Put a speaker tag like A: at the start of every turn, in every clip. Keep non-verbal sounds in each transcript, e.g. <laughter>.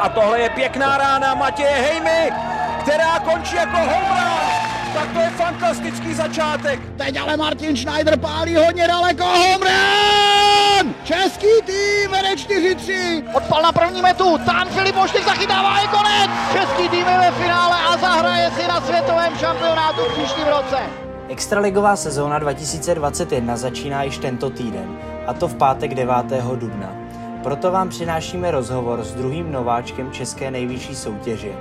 A: A tohle je pěkná rána Matěje Hejmy, která končí jako home Tak to je fantastický začátek.
B: Teď ale Martin Schneider pálí hodně daleko. Home run! Český tým vede 4-3. Odpal na první metu. Tán Filip Moštik zachytává je konec. Český tým je ve finále a zahraje si na světovém šampionátu v příštím roce.
C: Extraligová sezóna 2021 začíná již tento týden, a to v pátek 9. dubna. Proto vám přinášíme rozhovor s druhým nováčkem české nejvyšší soutěže.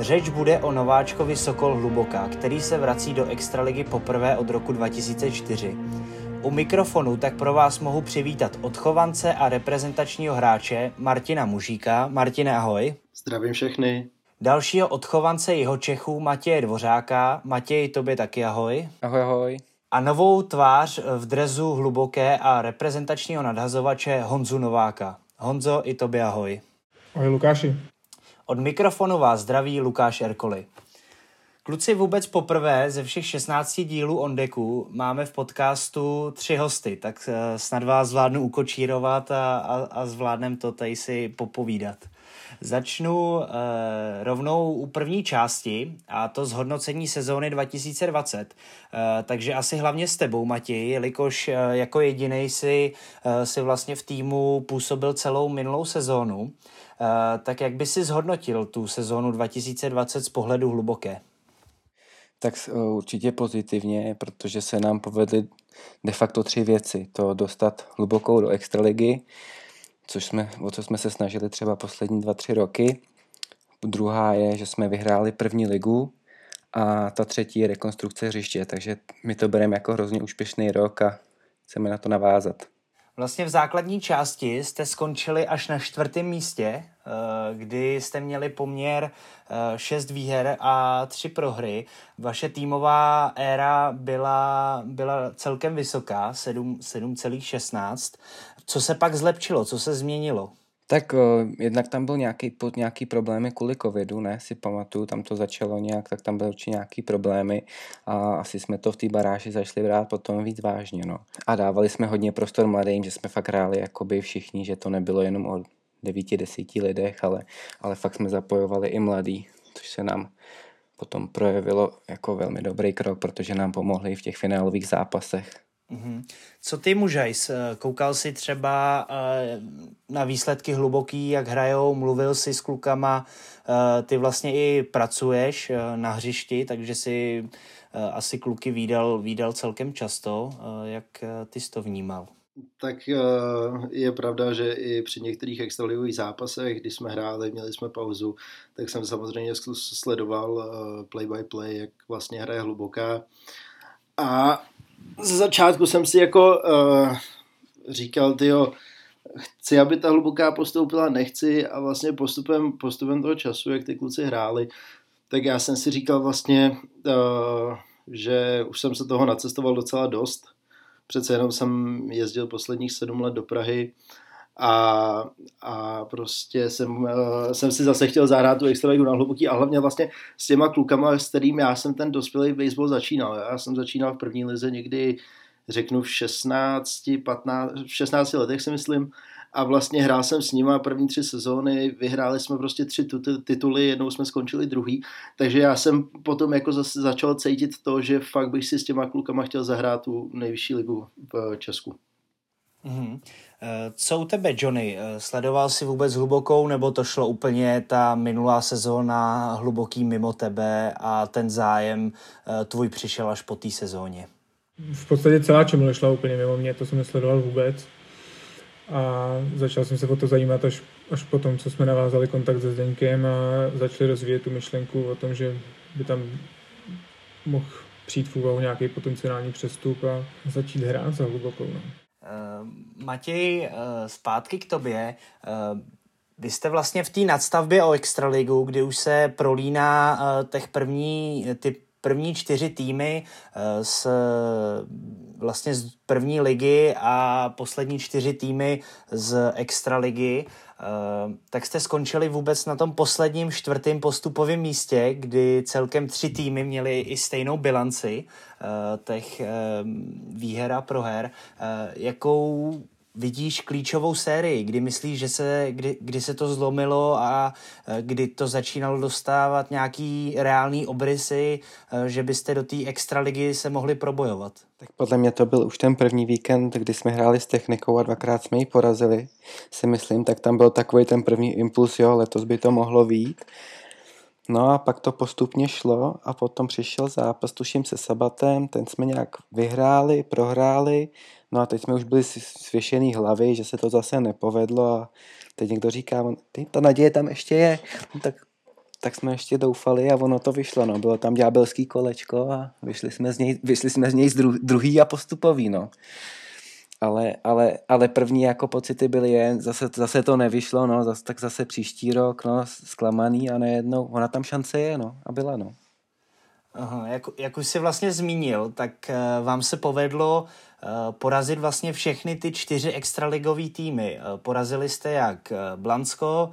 C: Řeč bude o nováčkovi Sokol Hluboká, který se vrací do Extraligy poprvé od roku 2004. U mikrofonu tak pro vás mohu přivítat odchovance a reprezentačního hráče Martina Mužíka. Martine, ahoj.
D: Zdravím všechny.
C: Dalšího odchovance jeho Čechů Matěje Dvořáka. Matěj, tobě taky ahoj.
E: Ahoj, ahoj.
C: A novou tvář v drezu hluboké a reprezentačního nadhazovače Honzu Nováka. Honzo, i tobě ahoj.
F: Ahoj Lukáši.
C: Od mikrofonu vás zdraví Lukáš Erkoli. Kluci, vůbec poprvé ze všech 16 dílů Ondeku máme v podcastu tři hosty, tak eh, snad vás zvládnu ukočírovat a, a, a zvládnem to tady si popovídat. Začnu uh, rovnou u první části, a to zhodnocení sezóny 2020. Uh, takže asi hlavně s tebou, Matěj, jelikož uh, jako jediný si, uh, si vlastně v týmu působil celou minulou sezónu. Uh, tak jak by si zhodnotil tu sezónu 2020 z pohledu hluboké?
E: Tak určitě pozitivně, protože se nám povedly de facto tři věci. To dostat hlubokou do extraligy, což jsme, o co jsme se snažili třeba poslední dva, tři roky. Druhá je, že jsme vyhráli první ligu a ta třetí je rekonstrukce hřiště, takže my to bereme jako hrozně úspěšný rok a chceme na to navázat.
C: Vlastně v základní části jste skončili až na čtvrtém místě, eh, kdy jste měli poměr 6 eh, výher a 3 prohry. Vaše týmová éra byla, byla celkem vysoká, 7,16. Co se pak zlepšilo, co se změnilo?
E: Tak uh, jednak tam byl nějaký, nějaký problémy kvůli covidu, ne, si pamatuju, tam to začalo nějak, tak tam byly určitě nějaký problémy a asi jsme to v té baráži začali brát potom víc vážně, no. A dávali jsme hodně prostor mladým, že jsme fakt hráli jakoby všichni, že to nebylo jenom o devíti, desíti lidech, ale, ale fakt jsme zapojovali i mladý, což se nám potom projevilo jako velmi dobrý krok, protože nám pomohli v těch finálových zápasech.
C: Mm-hmm. Co ty mužajs? Koukal jsi třeba eh, na výsledky hluboký, jak hrajou, mluvil jsi s klukama, eh, ty vlastně i pracuješ eh, na hřišti, takže si asi kluky výdal, výdal celkem často. Jak ty jsi to vnímal?
D: Tak je pravda, že i při některých extraligových zápasech, když jsme hráli, měli jsme pauzu, tak jsem samozřejmě sledoval play by play, jak vlastně hraje hluboká. A ze začátku jsem si jako uh, říkal, tyjo, chci, aby ta hluboká postoupila, nechci a vlastně postupem, postupem toho času, jak ty kluci hráli, tak já jsem si říkal vlastně, uh, že už jsem se toho nacestoval docela dost. Přece jenom jsem jezdil posledních sedm let do Prahy a, a prostě jsem, uh, jsem si zase chtěl zahrát tu extraligu na hluboký a hlavně vlastně s těma klukama, s kterým já jsem ten dospělý baseball začínal. Já jsem začínal v první lize někdy, řeknu v 16, 15, v 16 letech si myslím a vlastně hrál jsem s nima první tři sezóny, vyhráli jsme prostě tři tituly, jednou jsme skončili druhý, takže já jsem potom jako zase začal cítit to, že fakt bych si s těma klukama chtěl zahrát tu nejvyšší ligu v Česku.
C: Mm-hmm. Co u tebe, Johnny? Eh, sledoval jsi vůbec hlubokou, nebo to šlo úplně ta minulá sezóna hluboký mimo tebe a ten zájem eh, tvůj přišel až po té sezóně?
F: V podstatě celá čemu šla úplně mimo mě, to jsem nesledoval vůbec. A začal jsem se o to zajímat až, až po tom, co jsme navázali kontakt se Zdeňkem a začali rozvíjet tu myšlenku o tom, že by tam mohl přijít v úvahu nějaký potenciální přestup a začít hrát za hlubokou. No.
C: Uh, Matěj, uh, zpátky k tobě. Uh, vy jste vlastně v té nadstavbě o Extraligu, kdy už se prolíná těch první, ty první čtyři týmy z vlastně z první ligy a poslední čtyři týmy z extraligy. Eh, tak jste skončili vůbec na tom posledním čtvrtém postupovém místě, kdy celkem tři týmy měly i stejnou bilanci eh, těch eh, výher a proher. Jakou vidíš klíčovou sérii, kdy myslíš, že se, kdy, kdy se to zlomilo a eh, kdy to začínalo dostávat nějaký reálný obrysy, eh, že byste do té extraligy se mohli probojovat?
E: Tak podle mě to byl už ten první víkend, kdy jsme hráli s technikou a dvakrát jsme ji porazili, si myslím, tak tam byl takový ten první impuls, jo, letos by to mohlo výjít. No a pak to postupně šlo a potom přišel zápas, tuším se Sabatem, ten jsme nějak vyhráli, prohráli, no a teď jsme už byli svěšený hlavy, že se to zase nepovedlo a teď někdo říká, ty, ta naděje tam ještě je, no tak, tak jsme ještě doufali a ono to vyšlo, no, bylo tam ďábelský kolečko a vyšli jsme z něj, vyšli jsme z něj z druhý a postupový, no. Ale, ale, ale první jako pocity byly jen, zase, zase to nevyšlo, no, zase, tak zase příští rok, no, zklamaný a nejednou, ona tam šance je, no, a byla, no.
C: Aha, jak, jak už jsi vlastně zmínil, tak uh, vám se povedlo uh, porazit vlastně všechny ty čtyři extraligové týmy. Uh, porazili jste jak Blansko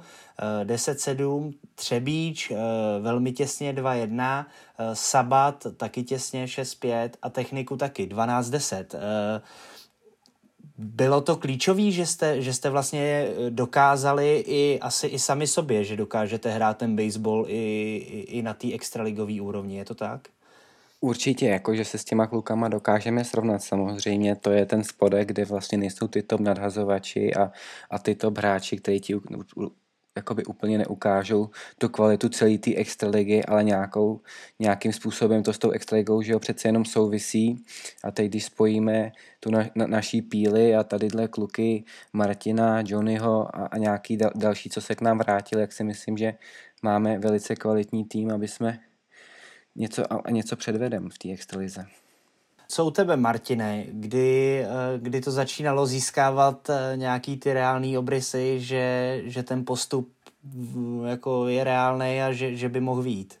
C: uh, 10-7, Třebíč velmi těsně 2-1, uh, Sabat taky těsně 6-5 a Techniku taky 12-10. Bylo to klíčové, že jste, že jste vlastně dokázali i asi i sami sobě, že dokážete hrát ten baseball i, i, i na té extraligové úrovni, je to tak?
E: Určitě, jako že se s těma klukama dokážeme srovnat samozřejmě, to je ten spodek, kde vlastně nejsou ty top nadhazovači a, a ty top hráči, kteří ti jakoby úplně neukážou tu kvalitu celé té extraligy, ale nějakou, nějakým způsobem to s tou extraligou, že jo, přece jenom souvisí a teď, když spojíme tu na, na, naší píly a tadyhle kluky Martina, Johnnyho a, a nějaký dal, další, co se k nám vrátili, jak si myslím, že máme velice kvalitní tým, aby jsme něco, a, a něco předvedem v té extralize.
C: Co u tebe, Martine, kdy, eh, kdy to začínalo získávat eh, nějaký ty reální obrysy, že, že ten postup jako je reálný a že, že by mohl vít?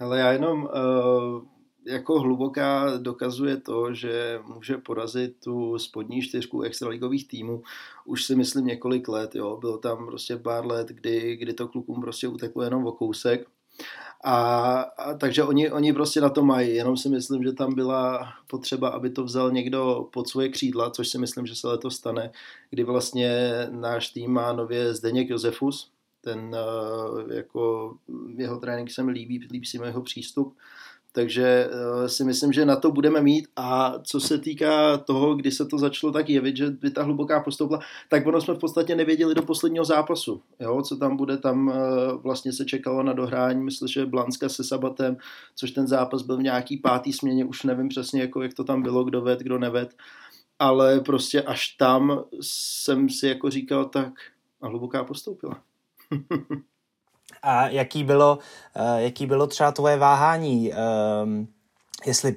D: Ale já jenom uh, jako hluboká dokazuje to, že může porazit tu spodní čtyřku extraligových týmů. Už si myslím několik let, jo. Bylo tam prostě pár let, kdy, kdy to klukům prostě uteklo jenom o kousek a, a takže oni, oni prostě na to mají, jenom si myslím, že tam byla potřeba, aby to vzal někdo pod svoje křídla, což si myslím, že se letos stane, kdy vlastně náš tým má nově Zdeněk Josefus, ten jako jeho trénink se mi líbí, líbí si mi jeho přístup, takže uh, si myslím, že na to budeme mít. A co se týká toho, kdy se to začalo tak jevit, že by ta hluboká postoupila, tak ono jsme v podstatě nevěděli do posledního zápasu, jo, co tam bude, tam uh, vlastně se čekalo na dohrání, myslím, že Blanska se Sabatem, což ten zápas byl v nějaký pátý směně, už nevím přesně, jako, jak to tam bylo, kdo ved, kdo neved, ale prostě až tam jsem si jako říkal, tak a hluboká postoupila. <laughs>
C: A jaký bylo, uh, jaký bylo třeba tvoje váhání? Um, jestli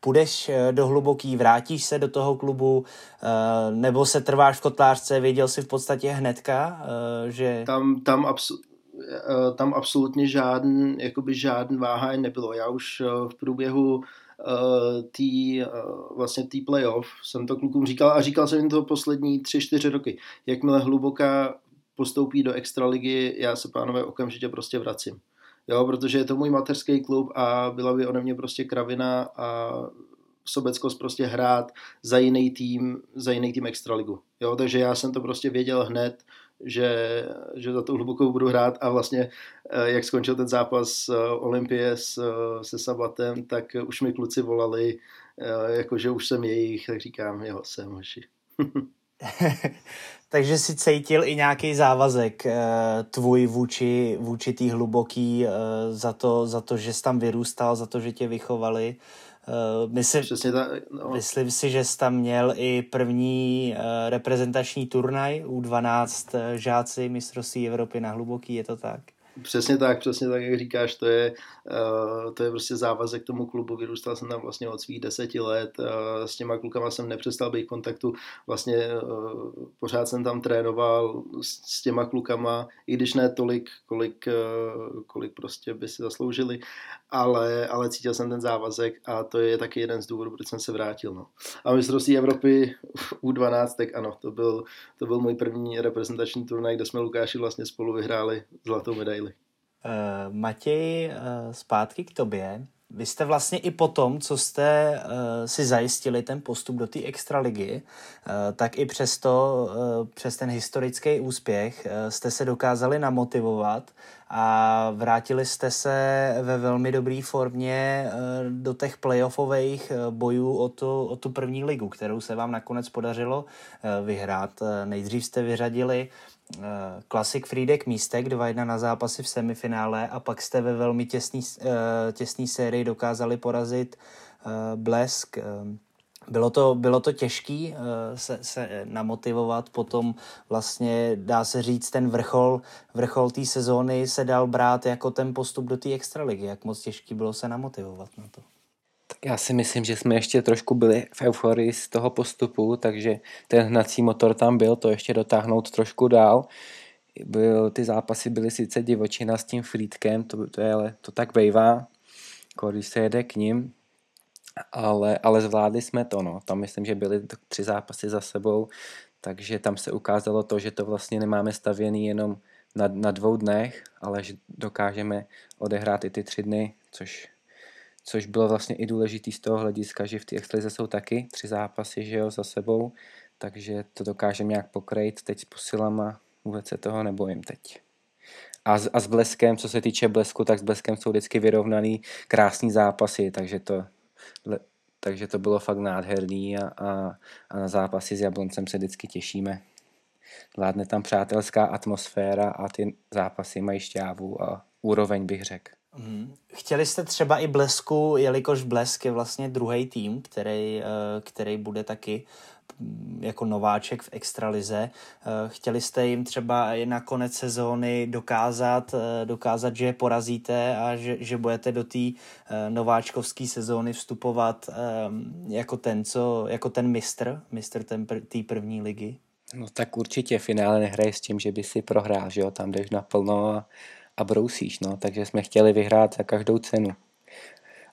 C: půjdeš eh, do hluboký, vrátíš se do toho klubu, uh, nebo se trváš v kotlářce, věděl jsi v podstatě hnedka, že...
D: Tam, tam, absu- tam absolutně žádný, jakoby žádný váhání nebylo. Já už v průběhu tý, vlastně tý playoff jsem to klukům říkal a říkal jsem jim to poslední tři, čtyři roky. Jakmile hluboká postoupí do extraligy, já se pánové okamžitě prostě vracím. Jo, protože je to můj mateřský klub a byla by ode mě prostě kravina a sobeckost prostě hrát za jiný tým, za jiný tým extraligu. Jo, takže já jsem to prostě věděl hned, že, že za tu hlubokou budu hrát a vlastně eh, jak skončil ten zápas eh, Olympie s, eh, se Sabatem, tak už mi kluci volali, jakože už jsem jejich, tak říkám, jo, jsem hoši. <laughs> <laughs>
C: Takže si cítil i nějaký závazek uh, tvůj vůči, vůči tý hluboký uh, za, to, za to, že jsi tam vyrůstal, za to, že tě vychovali. Uh, myslím, Přesně tak, no. myslím si, že jsi tam měl i první uh, reprezentační turnaj U12 uh, žáci mistrovství Evropy na hluboký, je to tak?
D: Přesně tak, přesně tak, jak říkáš, to je, uh, to je prostě závazek tomu klubu, vyrůstal jsem tam vlastně od svých deseti let, uh, s těma klukama jsem nepřestal být v kontaktu, vlastně uh, pořád jsem tam trénoval s, těma klukama, i když ne tolik, kolik, kolik prostě by si zasloužili, ale, ale cítil jsem ten závazek a to je taky jeden z důvodů, proč jsem se vrátil. No. A mistrovství Evropy <laughs> U12, tak ano, to byl, to byl můj první reprezentační turnaj, kde jsme Lukáši vlastně spolu vyhráli zlatou medaili.
C: Uh, Matěj, uh, zpátky k tobě. Vy jste vlastně i po tom, co jste uh, si zajistili ten postup do té extraligy, uh, tak i přesto, uh, přes ten historický úspěch, uh, jste se dokázali namotivovat a vrátili jste se ve velmi dobré formě uh, do těch playoffových uh, bojů o tu, o tu první ligu, kterou se vám nakonec podařilo uh, vyhrát. Uh, nejdřív jste vyřadili Eh, Classic Friedek místek 2-1 na zápasy v semifinále a pak jste ve velmi těsný, eh, těsný sérii dokázali porazit eh, Blesk. Bylo to, bylo to těžký se, se namotivovat, potom vlastně dá se říct ten vrchol, vrchol té sezóny se dal brát jako ten postup do té extraligy. Jak moc těžký bylo se namotivovat na to?
E: Tak já si myslím, že jsme ještě trošku byli v euforii z toho postupu, takže ten hnací motor tam byl, to ještě dotáhnout trošku dál. Byl, ty zápasy byly sice divočina s tím Friedkem, to, to, je, ale to tak bejvá, jako když se jede k ním, ale, ale zvládli jsme to, no. Tam myslím, že byly tři zápasy za sebou, takže tam se ukázalo to, že to vlastně nemáme stavěný jenom na, na dvou dnech, ale že dokážeme odehrát i ty tři dny, což což bylo vlastně i důležitý z toho hlediska, že v té extralize jsou taky tři zápasy že jo, za sebou, takže to dokážeme nějak pokrejt teď s posilama, vůbec se toho nebojím teď. A, s, a s Bleskem, co se týče Blesku, tak s Bleskem jsou vždycky vyrovnaný krásný zápasy, takže to, takže to bylo fakt nádherný a, a, a na zápasy s Jabloncem se vždycky těšíme. Vládne tam přátelská atmosféra a ty zápasy mají šťávu a úroveň bych řekl.
C: Hmm. Chtěli jste třeba i Blesku, jelikož Blesk je vlastně druhý tým, který, eh, který bude taky mm, jako nováček v extralize. Eh, chtěli jste jim třeba i na konec sezóny dokázat, eh, dokázat, že je porazíte a že, že budete do té nováčkovské sezóny vstupovat jako ten, co, jako ten mistr, mistr té první ligy?
E: No tak určitě finále nehraje s tím, že by si prohrál, že jo, tam jdeš naplno a a brousíš, no, takže jsme chtěli vyhrát za každou cenu.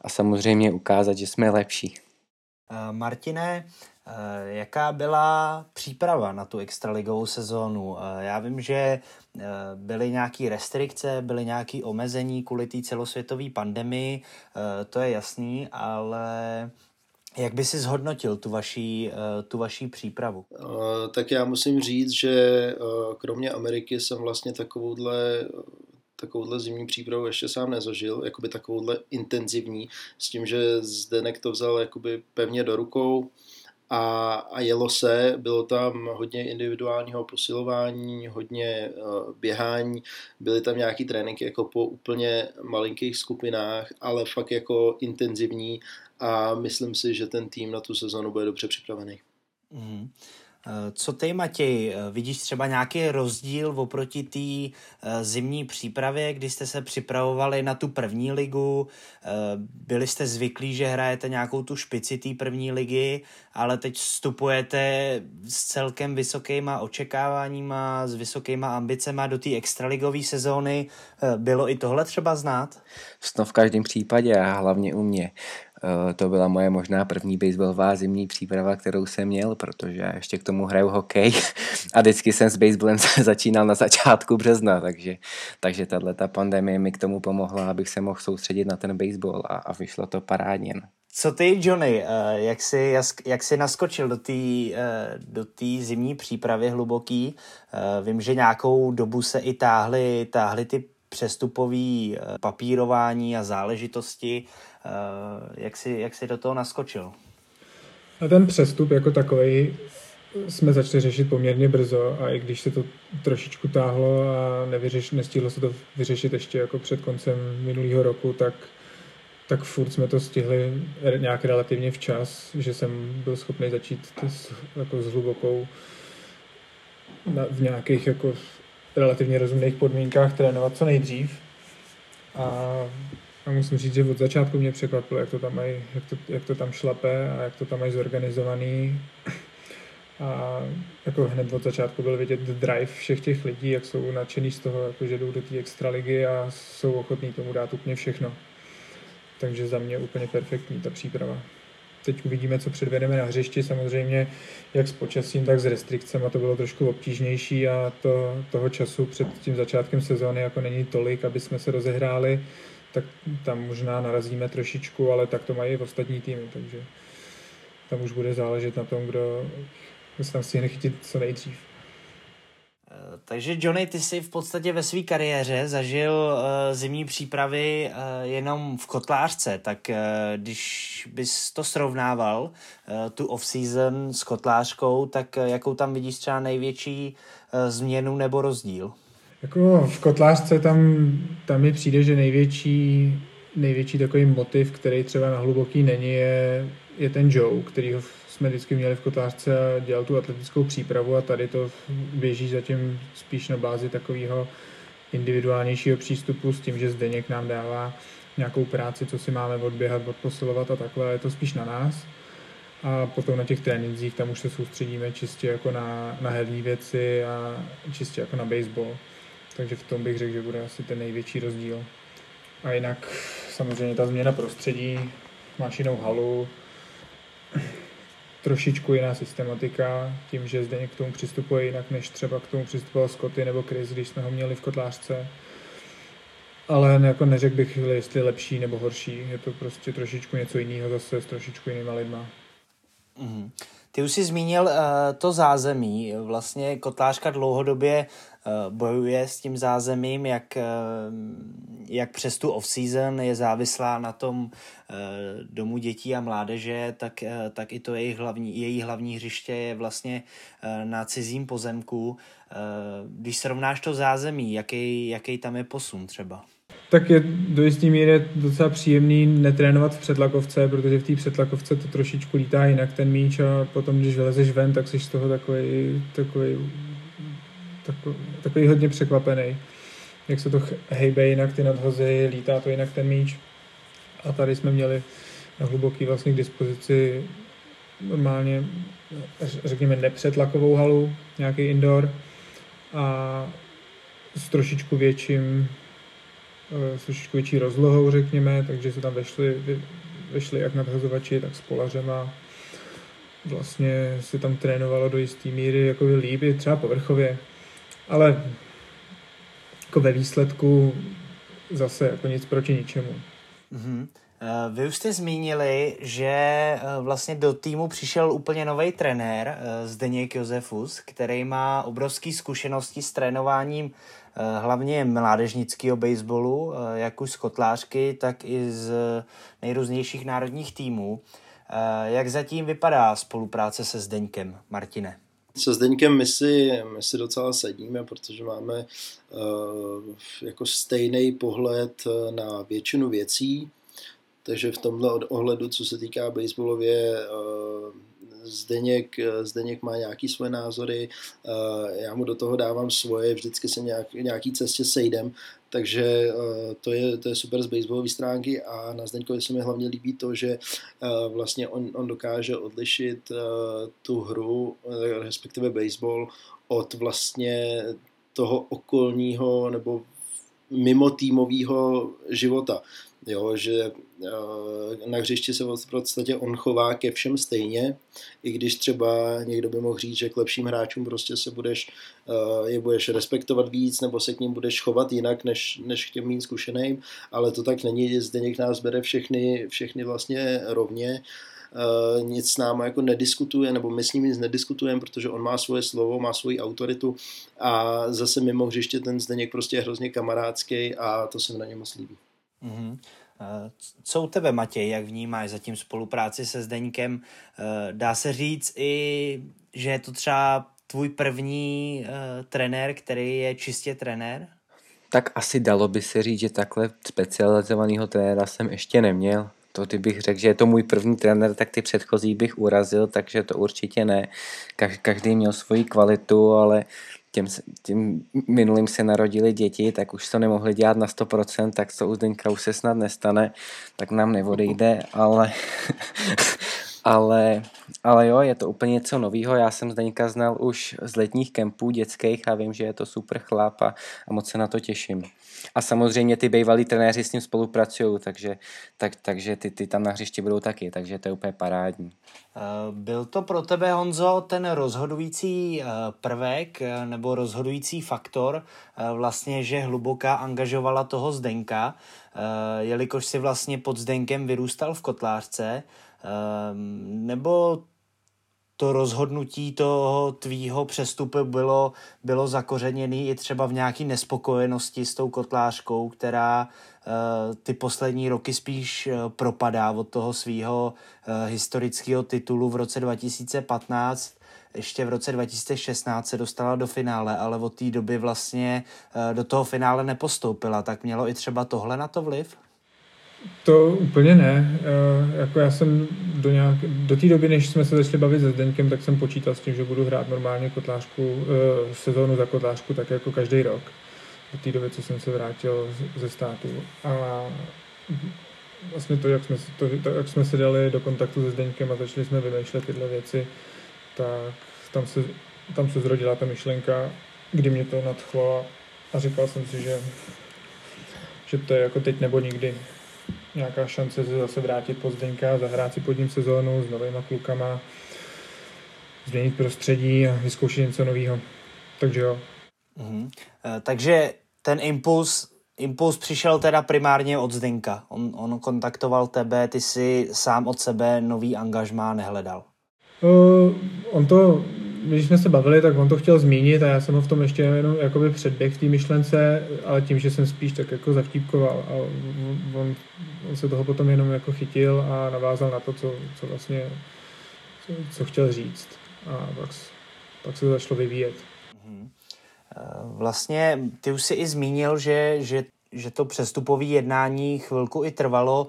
E: A samozřejmě ukázat, že jsme lepší.
C: Uh, Martine, uh, jaká byla příprava na tu extraligovou sezónu? Uh, já vím, že byly nějaké restrikce, byly nějaké omezení kvůli té celosvětové pandemii, to je jasný, ale jak by si zhodnotil tu vaší, tu vaší přípravu?
D: Tak já musím říct, že kromě Ameriky jsem vlastně takovouhle takovouhle zimní přípravu ještě sám nezažil, jakoby takovouhle intenzivní, s tím, že Zdenek to vzal jakoby pevně do rukou a, a jelo se, bylo tam hodně individuálního posilování, hodně uh, běhání, byly tam nějaký tréninky jako po úplně malinkých skupinách, ale fakt jako intenzivní a myslím si, že ten tým na tu sezonu bude dobře připravený. Mm.
C: Eh, co ty, Matěj, eh, vidíš třeba nějaký rozdíl oproti té eh, zimní přípravě, kdy jste se připravovali na tu první ligu, byli jste zvyklí, že hrajete nějakou tu špici té první ligy, ale teď vstupujete s celkem vysokýma očekáváníma, s vysokýma ambicema do té extraligové sezóny. Bylo i tohle třeba znát?
E: No v každém případě a hlavně u mě. Eh, to byla moje možná první baseballová zimní příprava, kterou jsem měl, protože ještě k tomu hraju hokej <laughs> a vždycky jsem s baseballem <laughs> začínal na začátku března, takže, takže tahle ta pandemie mi k tomu pomohla, abych se mohl soustředit na ten baseball a, a vyšlo to parádně. No.
C: Co ty, Johnny, eh, jak jsi, jak jsi naskočil do té eh, do zimní přípravy hluboký? Vím, že nějakou dobu se i táhly, táhly ty přestupový papírování a záležitosti. Eh, jak jsi, jak jsi do toho naskočil?
F: A ten přestup jako takový jsme začali řešit poměrně brzo a i když se to trošičku táhlo a nevyřeš, nestihlo se to vyřešit ještě jako před koncem minulého roku, tak, tak furt jsme to stihli nějak relativně včas, že jsem byl schopný začít s, jako s hlubokou na, v nějakých jako relativně rozumných podmínkách trénovat co nejdřív. A a musím říct, že od začátku mě překvapilo, jak to tam, mají, jak to, jak to tam šlape a jak to tam mají zorganizovaný. A jako hned od začátku byl vidět drive všech těch lidí, jak jsou nadšený z toho, jako že jdou do té extraligy a jsou ochotní tomu dát úplně všechno. Takže za mě úplně perfektní ta příprava. Teď uvidíme, co předvedeme na hřišti. Samozřejmě, jak s počasím, tak s restrikcemi to bylo trošku obtížnější a to, toho času před tím začátkem sezóny jako není tolik, aby jsme se rozehráli tak tam možná narazíme trošičku, ale tak to mají i ostatní týmy, takže tam už bude záležet na tom, kdo, se tam stihne chytit co nejdřív.
C: Eh, takže Johnny, ty jsi v podstatě ve své kariéře zažil uh, zimní přípravy uh, jenom v kotlářce, tak uh, když bys to srovnával, uh, tu off-season s kotlářkou, tak uh, jakou tam vidíš třeba největší uh, změnu nebo rozdíl?
F: Jako v kotlářce tam, tam mi přijde, že největší, největší takový motiv, který třeba na hluboký není, je, je ten Joe, který ho jsme vždycky měli v kotlářce a dělal tu atletickou přípravu a tady to běží zatím spíš na bázi takového individuálnějšího přístupu s tím, že Zdeněk nám dává nějakou práci, co si máme odběhat, odposilovat a takhle, je to spíš na nás. A potom na těch trénincích tam už se soustředíme čistě jako na, na herní věci a čistě jako na baseball. Takže v tom bych řekl, že bude asi ten největší rozdíl. A jinak samozřejmě ta změna prostředí, máš jinou halu, trošičku jiná systematika, tím, že zde k tomu přistupuje jinak, než třeba k tomu přistupoval Scotty nebo Chris, když jsme ho měli v kotlářce. Ale jako neřekl bych, jestli lepší nebo horší. Je to prostě trošičku něco jiného zase s trošičku jinýma lidma.
C: Mm-hmm. Ty už jsi zmínil uh, to zázemí. Vlastně kotlářka dlouhodobě uh, bojuje s tím zázemím, jak, uh, jak přes tu off-season je závislá na tom uh, domu dětí a mládeže, tak, tak i to jejich hlavní, její hlavní hřiště je vlastně na cizím pozemku. Když srovnáš to zázemí, jaký, jaký tam je posun třeba?
F: tak je do jistý míry docela příjemný netrénovat v předlakovce, protože v té předlakovce to trošičku lítá jinak ten míč a potom, když vylezeš ven, tak jsi z toho takový, takový, takový, takový hodně překvapený. Jak se to hejbe jinak, ty nadhozy, lítá to jinak ten míč. A tady jsme měli na hluboký vlastně k dispozici normálně, řekněme, nepřetlakovou halu, nějaký indoor a s trošičku větším s trošičku větší rozlohou, řekněme, takže se tam vešli, vešli jak nadhazovači, tak s polařema. Vlastně se tam trénovalo do jisté míry jako líp, třeba povrchově, ale jako ve výsledku zase jako nic proti ničemu.
C: Mm-hmm. Vy už jste zmínili, že eh, vlastně do týmu přišel úplně nový trenér eh, Zdeněk Josefus, který má obrovské zkušenosti s trénováním hlavně mládežnického baseballu, jak už z kotlářky, tak i z nejrůznějších národních týmů. Jak zatím vypadá spolupráce se Zdeňkem, Martine?
D: Se Zdeňkem my si, my si docela sedíme, protože máme uh, jako stejný pohled na většinu věcí, takže v tomhle ohledu, co se týká baseballově, uh, Zdeněk, Zdeněk má nějaký svoje názory, eh, já mu do toho dávám svoje, vždycky se nějak, nějaký cestě sejdem, takže eh, to je, to je super z baseballové stránky a na Zdeňkovi se mi hlavně líbí to, že eh, vlastně on, on dokáže odlišit tu hru, respektive baseball, od vlastně toho okolního nebo mimo týmového života. Jo, že eh, na hřišti se v podstatě on chová ke všem stejně, i když třeba někdo by mohl říct, že k lepším hráčům prostě se budeš, eh, je budeš respektovat víc, nebo se k ním budeš chovat jinak, než, než k těm méně zkušeným, ale to tak není, Zdeněk nás bere všechny, všechny vlastně rovně, Uh, nic s náma jako nediskutuje, nebo my s ním nic nediskutujeme, protože on má svoje slovo, má svoji autoritu a zase mimo hřiště ten Zdeněk prostě je hrozně kamarádský a to se na něm moc líbí.
C: Mm-hmm. Co u tebe, Matěj, jak vnímáš zatím spolupráci se Zdeňkem? Eh, dá se říct i, že je to třeba tvůj první uh, trenér, který je čistě trenér?
E: Tak asi dalo by se říct, že takhle specializovaného trenéra jsem ještě neměl. To kdybych řekl, že je to můj první trenér, tak ty předchozí bych urazil, takže to určitě ne. Každý měl svoji kvalitu, ale těm, těm minulým se narodili děti, tak už to nemohli dělat na 100%, tak to u Zdeňka už se snad nestane, tak nám neodejde, ale, ale, ale jo, je to úplně něco nového. Já jsem Zdeňka znal už z letních kempů dětských a vím, že je to super chlap a, a moc se na to těším. A samozřejmě ty bývalí trenéři s ním spolupracují, takže, tak, takže ty, ty tam na hřišti budou taky, takže to je úplně parádní.
C: Eh, byl to pro tebe, Honzo, ten rozhodující eh, prvek eh, nebo rozhodující faktor, vlastně, že hluboká angažovala toho Zdenka, jelikož si vlastně pod Zdenkem vyrůstal v kotlářce, nebo to rozhodnutí toho tvýho přestupu bylo, bylo zakořeněné i třeba v nějaké nespokojenosti s tou kotlářkou, která uh, ty poslední roky spíš uh, propadá od toho svého uh, historického titulu v roce 2015. Ještě v roce 2016 se dostala do finále, ale od té doby vlastně do toho finále nepostoupila. Tak mělo i třeba tohle na to vliv?
F: To úplně ne. Uh, jako já jsem do, nějak, do té doby, než jsme se začali bavit se Zdeňkem, tak jsem počítal s tím, že budu hrát normálně kotlářku, uh, sezónu za kotlářku, tak jako každý rok. Do té doby, co jsem se vrátil ze státu. A vlastně to, jak jsme, to, to, jak jsme se dali do kontaktu se Zdeňkem a začali jsme vymýšlet tyhle věci, tak tam se, tam se zrodila ta myšlenka, kdy mě to nadchlo a říkal jsem si, že, že to je jako teď nebo nikdy nějaká šance se zase vrátit pod Zdeňka, zahrát si pod ním sezónu s novýma klukama, změnit prostředí a vyzkoušet něco nového. Takže jo.
C: Mm-hmm. Takže ten impuls, impuls přišel teda primárně od Zdenka. On, on kontaktoval tebe, ty si sám od sebe nový angažmá nehledal.
F: Uh, on to když jsme se bavili, tak on to chtěl zmínit a já jsem ho v tom ještě jenom jakoby předběh v té myšlence, ale tím, že jsem spíš tak jako zavtípkoval a on, on se toho potom jenom jako chytil a navázal na to, co, co vlastně, co, co chtěl říct a pak, pak se to začalo vyvíjet.
C: Mhm. Eh, vlastně ty už si i zmínil, že, že že to přestupové jednání chvilku i trvalo.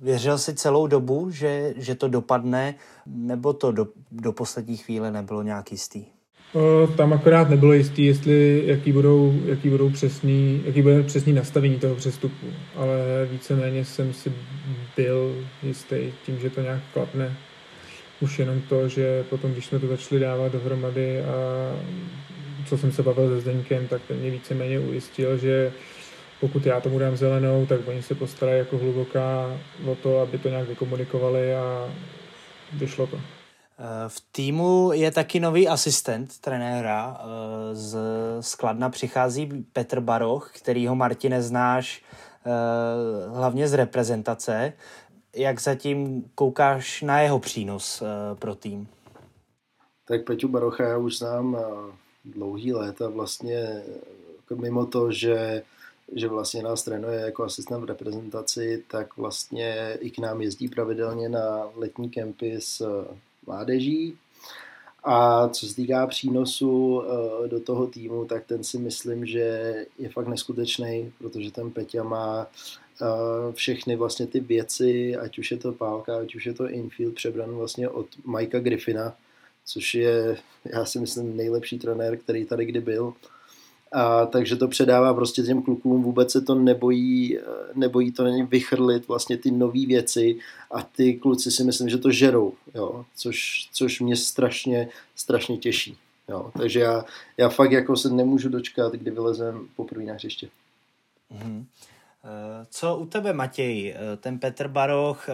C: Věřil si celou dobu, že, že to dopadne, nebo to do, do poslední chvíle nebylo nějak jistý?
F: Tam akorát nebylo jistý, jestli, jaký budou, jaký budou přesný, jaký bude přesný nastavení toho přestupu, ale víceméně jsem si byl jistý tím, že to nějak klapne. Už jenom to, že potom, když jsme to začali dávat dohromady a co jsem se bavil se Zdeňkem, tak ten mě víceméně ujistil, že pokud já tomu dám zelenou, tak oni se postarají jako hluboká o to, aby to nějak vykomunikovali a vyšlo to.
C: Eh, v týmu je taky nový asistent trenéra. Eh, z Skladna přichází Petr Baroch, kterýho Martine znáš eh, hlavně z reprezentace. Jak zatím koukáš na jeho přínos pro tým?
D: Tak Peťu Barocha já už znám dlouhý léta vlastně mimo to, že že vlastně nás trénuje jako asistent v reprezentaci, tak vlastně i k nám jezdí pravidelně na letní kempy s eh, mládeží. A co se týká přínosu eh, do toho týmu, tak ten si myslím, že je fakt neskutečný, protože ten Peťa má eh, všechny vlastně ty věci, ať už je to pálka, ať už je to infield, přebran vlastně od Mikea Griffina, což je, já si myslím, nejlepší trenér, který tady kdy byl. A, takže to předává prostě těm klukům, vůbec se to nebojí, nebojí to není vychrlit vlastně ty nové věci a ty kluci si myslím, že to žerou, jo, což, což mě strašně, strašně těší. Jo. Takže já, já fakt jako se nemůžu dočkat, kdy vylezem poprvé na hřiště.
C: Mm-hmm. Co u tebe, Matěj? Eh, ten Petr Baroch, eh,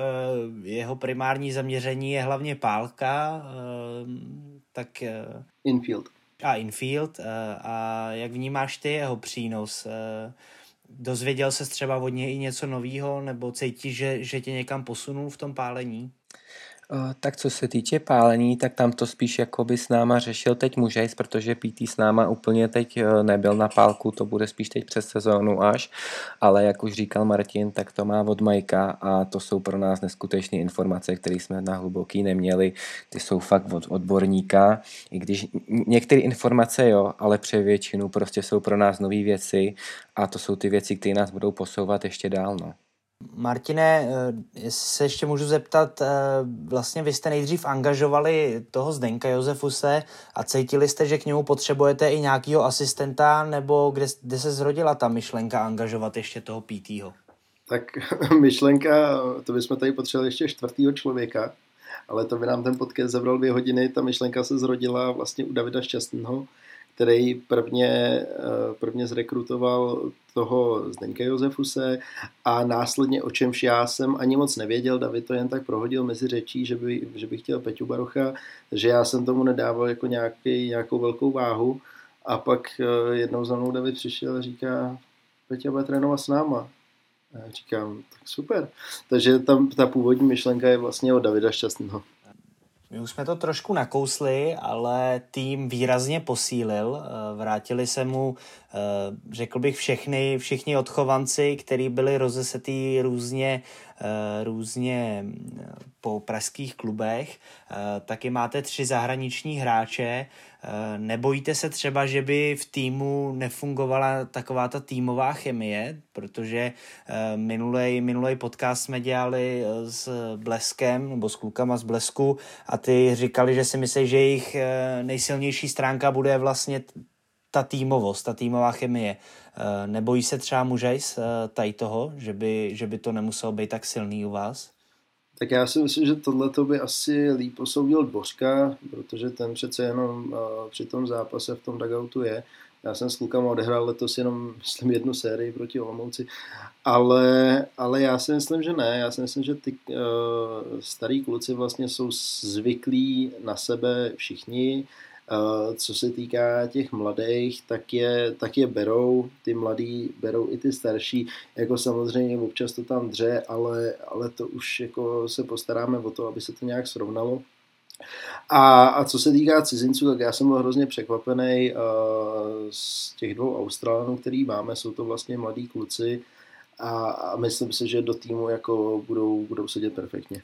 C: jeho primární zaměření je hlavně pálka, tak...
D: Infield
C: a infield eh, a jak vnímáš ty jeho přínos? Eh, dozvěděl se třeba od něj i něco nového nebo cítíš, že, že tě někam posunul v tom pálení?
E: Tak co se týče pálení, tak tam to spíš jako by s náma řešil teď mužejs, protože PT s náma úplně teď e, nebyl na pálku, to bude spíš teď přes sezónu až, ale jak už říkal Martin, tak to má od Majka a to jsou pro nás neskutečné informace, které jsme na hluboký neměli, ty jsou fakt od odborníka, i když některé informace jo, ale při většinu prostě jsou pro nás nové věci a to jsou ty věci, které nás budou posouvat ještě dál. No.
C: Martine, eh, se ještě můžu zeptat, eh, vlastně vy jste nejdřív angažovali toho Zdenka Josefuse a cítili jste, že k němu potřebujete i nějakého asistenta, nebo kde, kde se zrodila ta myšlenka angažovat ještě toho PTho?
D: Tak <laughs> myšlenka, to bychom tady potřebovali ještě čtvrtého člověka, ale to by nám ten podcast zabral dvě hodiny, ta myšlenka se zrodila vlastně u Davida Šťastného, který prvně, eh, prvně zrekrutoval toho Zdeňka Josefuse a následně o čemž já jsem ani moc nevěděl, David to jen tak prohodil mezi řečí, že by, že by chtěl Peťu Barocha, takže já jsem tomu nedával jako nějaký, nějakou velkou váhu a pak eh, jednou za mnou David přišel a říká, Peťa bude trénovat s náma. A já říkám, tak super. Takže tam ta původní myšlenka je vlastně od Davida Šťastného.
C: My už jsme to trošku nakousli, ale tým výrazně posílil. Eh, vrátili se mu, eh, řekl bych, všechny, všichni odchovanci, kteří byli rozesetý různě, různě po pražských klubech. Taky máte tři zahraniční hráče. Nebojíte se třeba, že by v týmu nefungovala taková ta týmová chemie, protože minulej, minulej podcast jsme dělali s Bleskem, nebo s klukama z Blesku a ty říkali, že si myslí, že jejich nejsilnější stránka bude vlastně ta týmovost, ta týmová chemie. Nebojí se třeba mužejs tady toho, že by, že by to nemuselo být tak silný u vás?
D: Tak já si myslím, že tohle by asi líp posoudil Dvořka, protože ten přece jenom uh, při tom zápase v tom dugoutu je. Já jsem s klukama odehrál letos jenom, myslím, jednu sérii proti Olomouci, ale, ale já si myslím, že ne. Já si myslím, že ty uh, starý kluci vlastně jsou zvyklí na sebe všichni co se týká těch mladých, tak je, tak je berou, ty mladí berou i ty starší, jako samozřejmě občas to tam dře, ale, ale to už jako se postaráme o to, aby se to nějak srovnalo. A, a co se týká cizinců, tak já jsem byl hrozně překvapený uh, z těch dvou Australanů, který máme, jsou to vlastně mladí kluci a, a myslím si, že do týmu jako budou, budou sedět perfektně.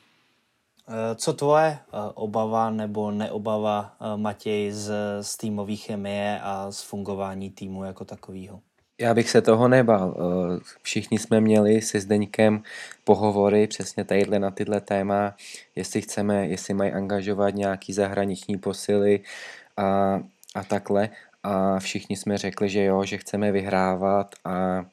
C: Eh, co tvoje eh, obava nebo neobava, eh, Matěj, z, z týmové chemie a z fungování týmu jako takového?
E: Já bych se toho nebal. Všichni jsme měli se Zdeňkem pohovory přesně tadyhle na tyhle téma, jestli chceme, jestli mají angažovat nějaký zahraniční posily a, a takhle. A všichni jsme řekli, že jo, že chceme vyhrávat a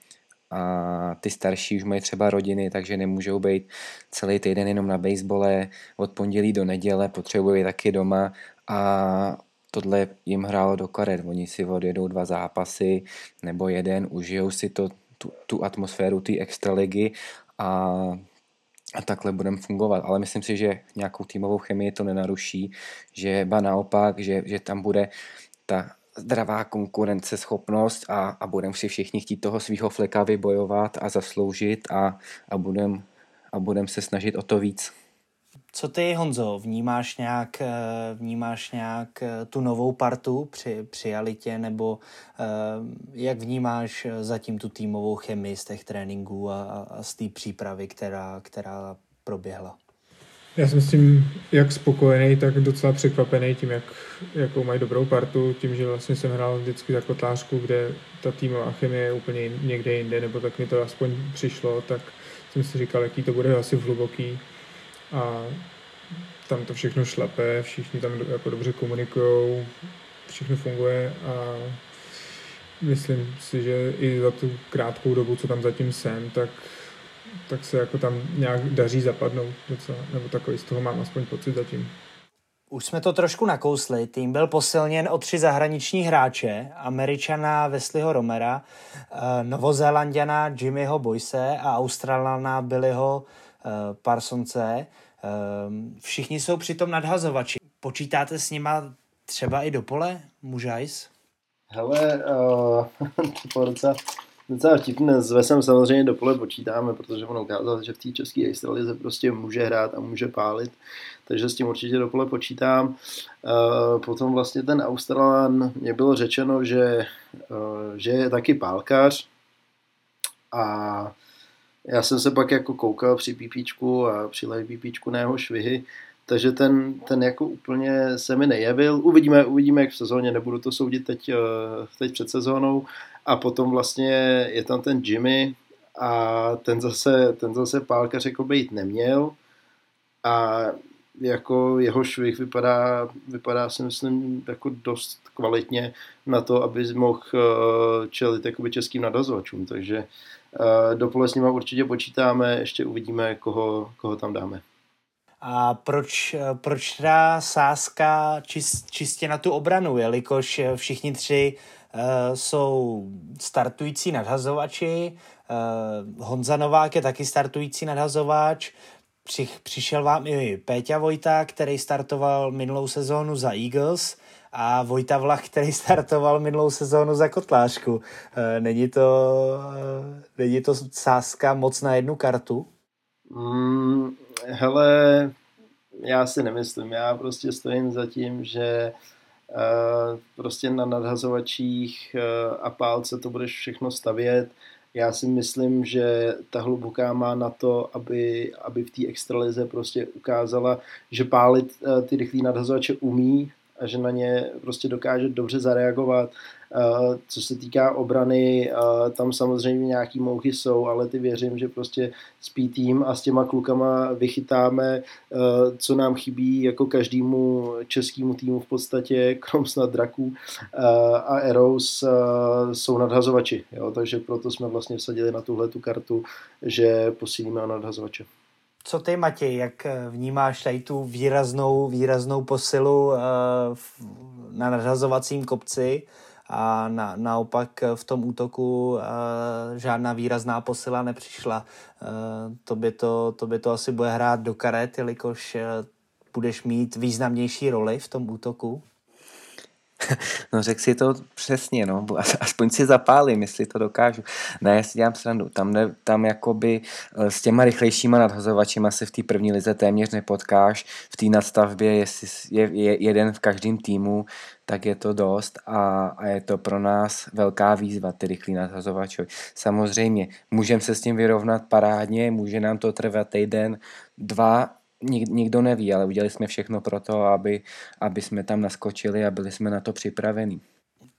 E: a ty starší už mají třeba rodiny, takže nemůžou být celý týden jenom na basebole, od pondělí do neděle, potřebují taky doma a tohle jim hrálo do karet. Oni si odjedou dva zápasy nebo jeden, užijou si to, tu, tu atmosféru té extraligy a a takhle budeme fungovat. Ale myslím si, že nějakou týmovou chemii to nenaruší, že ba naopak, že, že tam bude ta zdravá konkurenceschopnost a, a budeme si všichni chtít toho svého fleka vybojovat a zasloužit a, a budeme a budem se snažit o to víc.
C: Co ty, Honzo, vnímáš nějak, eh, vnímáš nějak eh, tu novou partu při, při Alitě, nebo eh, jak vnímáš zatím tu týmovou chemii z těch tréninků a, a z té přípravy, která, která proběhla?
F: Já si myslím, jak spokojený, tak docela překvapený tím, jak, jakou mají dobrou partu, tím, že vlastně jsem hrál vždycky za kotlářku, kde ta týmová chemie je úplně někde jinde, nebo tak mi to aspoň přišlo, tak jsem si říkal, jaký to bude asi v hluboký. A tam to všechno šlape, všichni tam jako dobře komunikují, všechno funguje a myslím si, že i za tu krátkou dobu, co tam zatím jsem, tak tak se jako tam nějak daří zapadnout docela, nebo takový z toho mám aspoň pocit zatím.
C: Už jsme to trošku nakousli. Tým byl posilněn o tři zahraniční hráče, Američana Wesleyho Romera, eh, Novozélandiana Jimmyho Boyse a Australana Billyho eh, Parsonce. Eh, všichni jsou přitom nadhazovači. Počítáte s nima třeba i do pole, mužajs?
D: Hele, uh, to docela docela vtipné. S Vesem samozřejmě do pole počítáme, protože on ukázal, že v té české extralize prostě může hrát a může pálit, takže s tím určitě do pole počítám. Uh, potom vlastně ten Australan, mě bylo řečeno, že, uh, že je taky pálkař a já jsem se pak jako koukal při pípíčku a při live pípíčku na jeho švihy, takže ten, ten jako úplně se mi nejevil. Uvidíme, uvidíme, jak v sezóně, nebudu to soudit teď, teď před sezónou, a potom vlastně je tam ten Jimmy a ten zase, ten zase pálkař jako být neměl a jako jeho švih vypadá, vypadá si myslím jako dost kvalitně na to, aby mohl eh, čelit jakoby českým nadazovačům, takže eh, do pole s nima určitě počítáme, ještě uvidíme, koho, koho tam dáme.
C: A proč, proč teda sázka čist, čistě na tu obranu, jelikož všichni tři uh, jsou startující nadhazovači, uh, Honza Novák je taky startující nadhazovač, Při, přišel vám i Péťa Vojta, který startoval minulou sezónu za Eagles a Vojta Vlach, který startoval minulou sezónu za Kotlářku. Eh, není to, eh, není to sázka moc na jednu kartu?
D: Mm, hele, já si nemyslím. Já prostě stojím za tím, že uh, prostě na nadhazovačích uh, a pálce to budeš všechno stavět. Já si myslím, že ta hluboká má na to, aby, aby v té extralize prostě ukázala, že pálit uh, ty rychlý nadhazovače umí, a že na ně prostě dokáže dobře zareagovat. Co se týká obrany, tam samozřejmě nějaký mouchy jsou, ale ty věřím, že prostě spí tým a s těma klukama vychytáme, co nám chybí jako každému českému týmu v podstatě, <laughs> krom snad draků a Eros jsou nadhazovači. Jo? Takže proto jsme vlastně vsadili na tuhle tu kartu, že posílíme nadhazovače.
C: Co ty, Matěj, jak eh, vnímáš tady tu výraznou, výraznou posilu uh, na nadhazovacím kopci a na, naopak v tom útoku žádná výrazná posila nepřišla. To, by to, to by to asi bude hrát do karet, jelikož budeš mít významnější roli v tom útoku. <laughs>
E: No řekl si to přesně, no, aspoň si zapálím, jestli to dokážu. Ne, já si dělám srandu, tam, ne, tam jakoby eh, s těma rychlejšíma nadhazovačima se v té první lize téměř nepotkáš, v té nadstavbě jestli je, je jeden v každém týmu, tak je to dost a, a je to pro nás velká výzva, ty rychlý nadhazovačovi. Samozřejmě, můžeme se s tím vyrovnat parádně, může nám to trvat týden, dva, nik, nikdo neví, ale udělali jsme všechno pro to, aby, aby jsme tam naskočili a byli jsme na to připravení.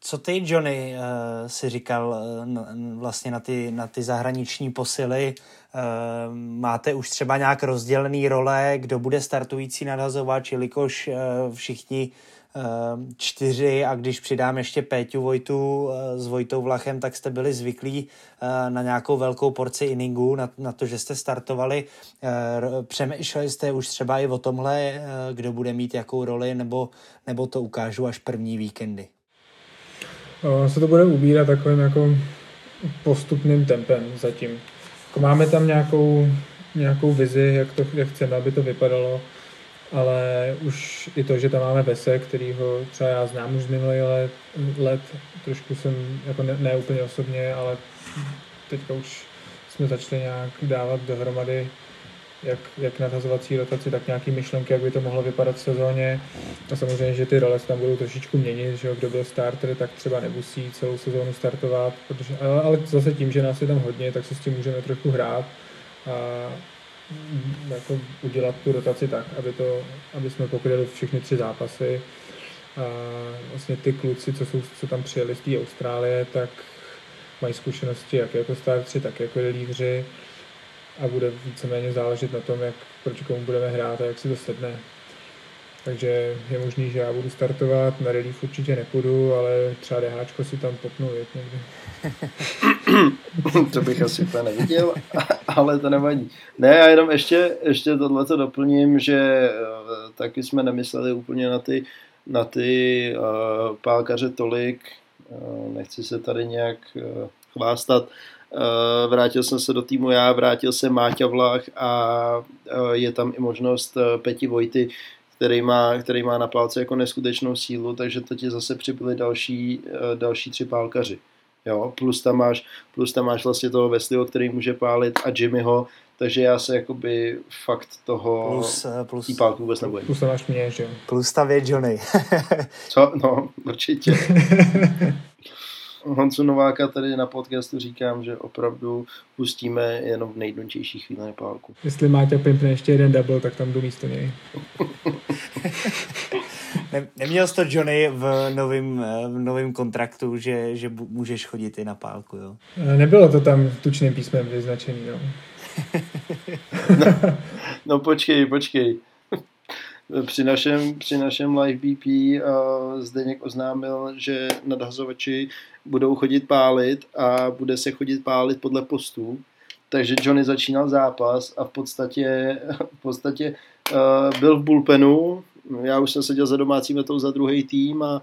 C: Co ty, Johnny, uh, si říkal uh, vlastně na ty, na ty zahraniční posily? Uh, máte už třeba nějak rozdělený role, kdo bude startující nadhazovač, jelikož všichni čtyři a když přidám ještě Péťu Vojtu eh, s Vojtou Vlachem, tak jste byli zvyklí eh, na nějakou velkou porci inningu, na, na to, že jste startovali. Eh, přemýšleli jste už třeba i o tomhle, kdo bude mít jakou roli, nebo, nebo to ukážu až první víkendy?
F: No, se to bude ubírat takovým jako postupným tempem zatím. Jako máme tam nějakou, nějakou vizi, jak, to, jak chceme, aby to vypadalo ale už i to, že tam máme Vese, který ho třeba já znám už z minulý let, let trošku jsem, jako ne, ne úplně osobně, ale teďka už jsme začali nějak dávat dohromady jak, jak nadhazovací rotaci, tak nějaký myšlenky, jak by to mohlo vypadat v sezóně. A samozřejmě, že ty role se tam budou trošičku měnit, že kdo byl starter, tak třeba nemusí celou sezónu startovat, protože, ale, ale zase tím, že nás je tam hodně, tak se s tím můžeme trochu hrát. A jako udělat tu rotaci tak, aby, to, aby jsme pokryli všechny tři zápasy. A vlastně ty kluci, co, jsou, co tam přijeli z té Austrálie, tak mají zkušenosti jak jako startři, tak jako lídři a bude víceméně záležet na tom, jak, proti komu budeme hrát a jak si to sedne. Takže je možný, že já budu startovat, na relief určitě nepůjdu, ale třeba DH si tam popnu jet někdy. <laughs>
D: to bych asi úplně neviděl, <laughs> ale to nevadí. Ne, já jenom ještě, ještě tohleto doplním, že eh, taky jsme nemysleli úplně na ty, na ty uh, pálkaře tolik, uh, nechci se tady nějak uh, chvástat, vrátil jsem se do týmu já, vrátil se Máťa Vlach a je tam i možnost Peti Vojty, který má, který má na pálce jako neskutečnou sílu, takže to ti zase přibyly další, další tři pálkaři. Jo, plus tam máš, plus tam máš vlastně toho Wesleyho, který může pálit a Jimmyho, takže já se jakoby fakt toho plus, eh, plus, tý pálku vůbec nebojím.
F: Plus tam máš mě, že
C: Plus tam je Johnny.
D: Co? No, určitě. <laughs> Honcu Nováka tady na podcastu říkám, že opravdu pustíme jenom v nejdončejší chvíli na pálku.
F: Jestli Máťa pimpne ještě jeden double, tak tam jdu místo něj. <laughs>
C: ne, neměl jsi to Johnny v novém v novým kontraktu, že, že můžeš chodit i na pálku, jo?
F: Eh, nebylo to tam tučným písmem vyznačený, no. <laughs>
D: no, no počkej, počkej <laughs> při našem, při našem live BP uh, Zdeněk oznámil, že nadhazovači budou chodit pálit a bude se chodit pálit podle postů. takže Johnny začínal zápas a v podstatě, v podstatě uh, byl v bullpenu, já už jsem seděl za domácí metou za druhý tým a,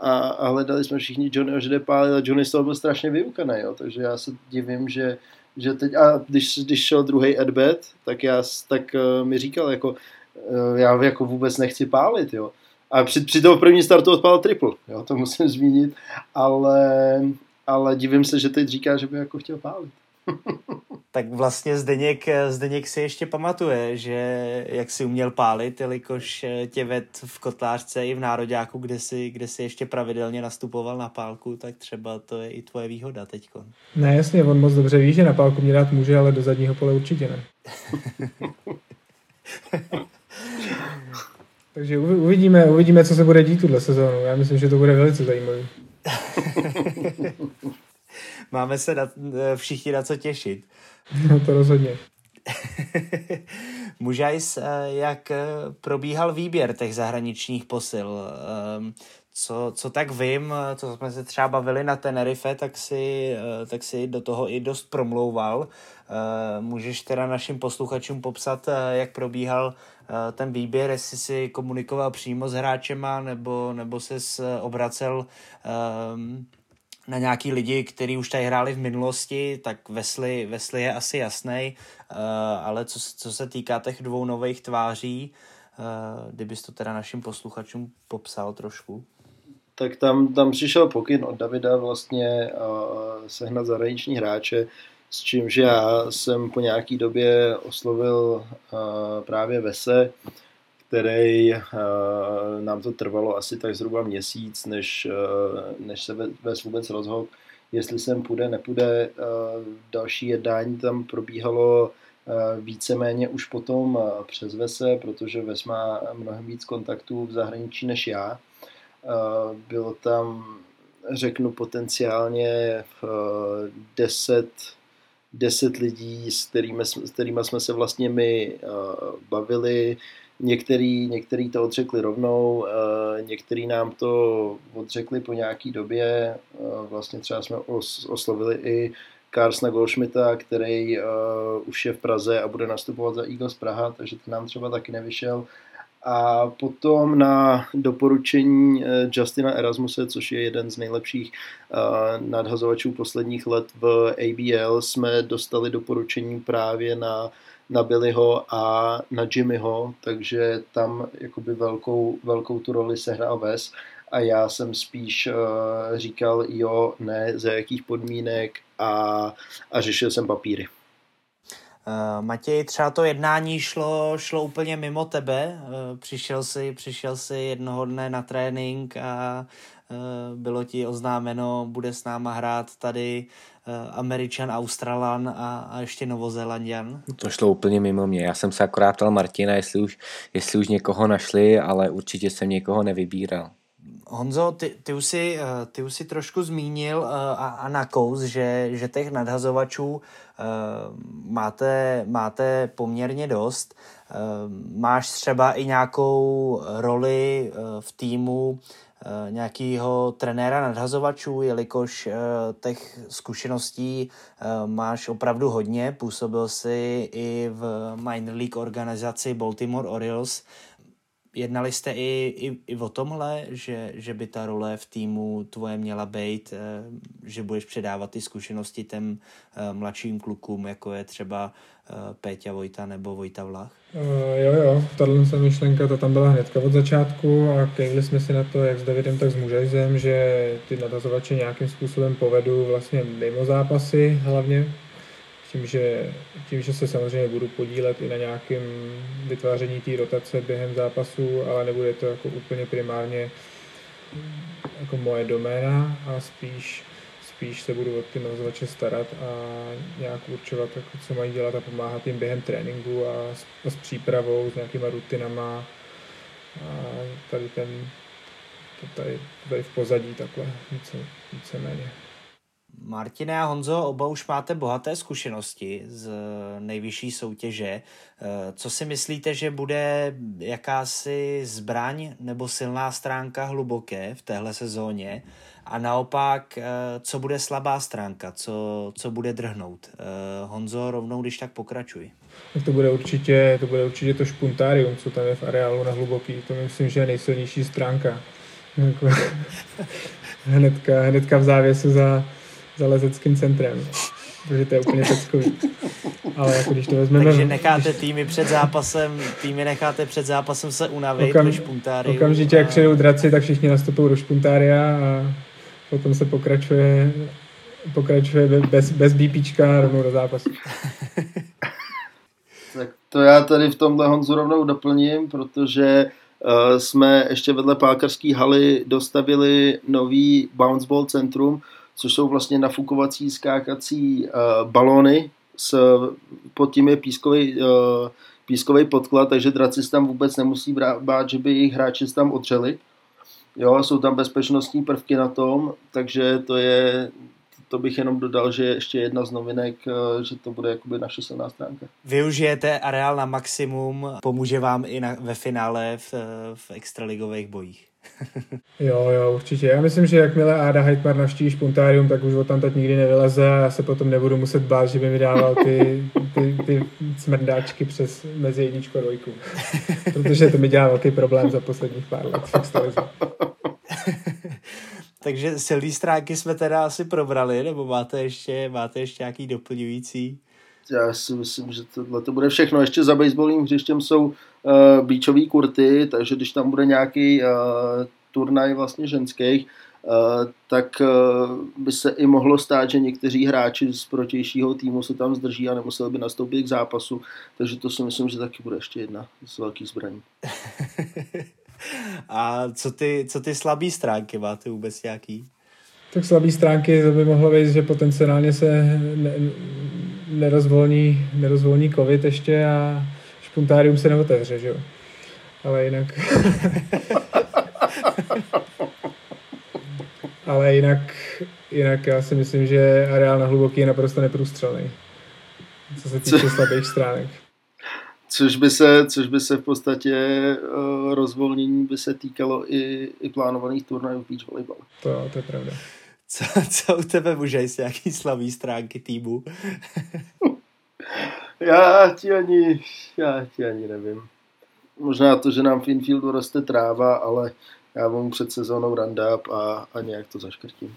D: a, a hledali jsme všichni Johnnyho, že jde pálit a Johnny z toho byl strašně vyukaný, jo, takže já se divím, že, že teď, a když, když šel druhý adbet, tak, já, tak uh, mi říkal, jako, uh, já jako vůbec nechci pálit, jo. A při, při toho první startu odpál triple, jo, to musím zmínit, ale, ale divím se, že teď říká, že by jako chtěl pálit. <laughs>
C: tak vlastně Zdeněk, Zdeněk si ještě pamatuje, že jak si uměl pálit, jelikož tě ved v kotlářce i v Nároďáku, kde si, kde si ještě pravidelně nastupoval na pálku, tak třeba to je i tvoje výhoda teďko.
F: Ne, jasně, on moc dobře ví, že na pálku mě dát může, ale do zadního pole určitě ne. <laughs> Takže uvidíme, uvidíme, co se bude dít tuhle sezónu. Já myslím, že to bude velice zajímavý. <laughs>
C: Máme se na, všichni na co těšit.
F: No to rozhodně. <laughs>
C: Mužajs, jak probíhal výběr těch zahraničních posil? Ehm, co, co tak vím, co jsme se třeba bavili na Tenerife, tak si, tak si do toho i dost promlouval. Ehm, můžeš teda našim posluchačům popsat, jak probíhal Eh, ten výběr, jestli si komunikoval přímo s hráčema, nebo, nebo se obracel um, na nějaký lidi, kteří už tady hráli v minulosti, tak Wesley, Wesley je asi jasný, uh, ale co, co se týká těch dvou nových tváří, uh, kdybys to teda našim posluchačům popsal trošku.
D: Tak tam, tam přišel pokyn od Davida vlastně uh, sehnat zahraniční hráče, s čímž já jsem po nějaký době oslovil uh, právě Vese, který uh, nám to trvalo asi tak zhruba měsíc, než, uh, než se Ves vůbec rozhodl, jestli sem půjde, nepůjde. Další jednání tam probíhalo víceméně už potom přes Vese, protože Ves má mnohem víc kontaktů v zahraničí než já. Bylo tam, řeknu, potenciálně uh, 10 deset lidí, s kterými, s kterými jsme se vlastně my uh, bavili. Některý, některý to odřekli rovnou, uh, některý nám to odřekli po nějaký době. Uh, vlastně třeba jsme os, oslovili i Karsna Goldschmidta, který uh, už je v Praze a bude nastupovat za Eagles Praha, takže ten nám třeba taky nevyšel. A potom na doporučení eh, Justina Erasmuse, což je jeden z nejlepších eh, nadhazovačů posledních let v ABL, jsme dostali doporučení právě na, na Billyho a na Jimmyho, takže tam jakoby velkou, velkou tu roli sehrál Ves a já jsem spíš uh, říkal jo, ne, za jakých podmínek a, a řešil jsem papíry.
C: Uh, Matěj, třeba to jednání šlo, šlo úplně mimo tebe. Uh, přišel si, přišel si jednoho dne na trénink a uh, bylo ti oznámeno, bude s náma hrát tady Američan, Australan a, a ještě Novozélandian.
E: To šlo úplně mimo mě. Já jsem se akorát ptal Martina, jestli už, jestli už někoho našli, ale určitě jsem někoho nevybíral.
C: Honzo, ty, ty, už si, eh, ty už si trošku zmínil uh, a, a nakous, že, že těch nadhazovačů uh, máte, máte poměrně dost. Máš třeba i nějakou roli v týmu nějakého trenéra nadhazovačů, jelikož těch zkušeností máš opravdu hodně. Působil si i v minor league organizaci Baltimore Orioles, jednali jste i, i, i o tomhle, že, že by ta role v týmu tvoje měla být, eh, že budeš předávat ty zkušenosti těm eh, mladším klukům, jako je třeba eh, Péťa Vojta nebo Vojta Vlach?
F: Uh, jo, jo, tato myšlenka, to tam byla hnedka od začátku a kejvili jsme si na to, jak s Davidem, tak s Mužajzem, že ty nadazovače nějakým způsobem povedu vlastně mimo zápasy hlavně, tím, že, tím, že se samozřejmě budu podílet i na nějakém vytváření té rotace během zápasu, ale nebude to jako úplně primárně jako moje doména a spíš, spíš se budu o ty nazovače starat a nějak určovat, jako, co mají dělat a pomáhat jim během tréninku a s, a s přípravou, s nějakýma rutinama a tady ten to tady, tady v pozadí takhle více, víceméně.
C: Martine a Honzo, oba už máte bohaté zkušenosti z nejvyšší soutěže. Eh, co si myslíte, že bude jakási zbraň nebo silná stránka hluboké v téhle sezóně? a naopak, co bude slabá stránka, co, co bude drhnout. Honzo, rovnou když tak pokračuj.
F: To bude určitě to, bude určitě to špuntárium, co tam je v areálu na hluboký. To myslím, že je nejsilnější stránka. <laughs> Hnedka, hnedka v závěsu za, za lezeckým centrem. Protože to je úplně peckový. Ale jako když to vezmeme...
C: Takže necháte týmy před zápasem, týmy necháte před zápasem se unavit Okam, ve špuntáriu.
F: Okamžitě, a... jak přijdou draci, tak všichni nastupují do špuntária a potom se pokračuje pokračuje bez, bez BPčka rovnou do zápasu. <laughs>
D: tak to já tady v tomhle Honzu rovnou doplním, protože uh, jsme ještě vedle Pákarské haly dostavili nový bounce ball centrum, což jsou vlastně nafukovací skákací uh, balony, s, pod tím je pískový, uh, pískový podklad, takže draci se tam vůbec nemusí bát, že by jejich hráči se tam odřeli. Jo, jsou tam bezpečnostní prvky na tom, takže to je to bych jenom dodal, že ještě jedna z novinek, eh, že to bude jakoby naše silná stránka.
C: Využijete areál na maximum, pomůže vám i na, ve finále v, v extraligových bojích. <laughs>
F: jo, jo, určitě. Já myslím, že jakmile Áda Heitmar navštíví špuntárium, tak už o tam tak nikdy nevyleze a já se potom nebudu muset bát, že by mi dával ty, ty, ty smrdáčky přes mezi jedničku a dvojku. <laughs> Protože to mi dělá velký problém za posledních pár let <laughs>
C: Takže silný stránky jsme teda asi probrali, nebo máte ještě, máte ještě nějaký doplňující?
D: Já si myslím, že tohle to bude všechno. Ještě za baseballním hřištěm jsou uh, beachové kurty, takže když tam bude nějaký uh, turnaj vlastně ženských, uh, tak uh, by se i mohlo stát, že někteří hráči z protějšího týmu se tam zdrží a nemuseli by nastoupit k zápasu, takže to si myslím, že taky bude ještě jedna z velkých zbraní. <laughs>
C: A co ty, co ty slabý stránky máte vůbec nějaký?
F: Tak slabý stránky to by mohlo být, že potenciálně se ne, nerozvolní, nerozvolní covid ještě a špuntárium se neotevře, že jo? Ale jinak... <laughs> Ale jinak, jinak já si myslím, že areál na hluboký je naprosto neprůstřelný. Co se týče slabých stránek.
D: Což by se, což by se v podstatě uh, rozvolnění by se týkalo i, i plánovaných turnajů v beach volleyball.
F: To, to je pravda.
C: Co, co u tebe může jít nějaký slavý stránky týmu? <laughs>
D: já ti ani, já ti ani nevím. Možná to, že nám v infieldu roste tráva, ale já vám před sezónou randáp a, a nějak to zaškrtím.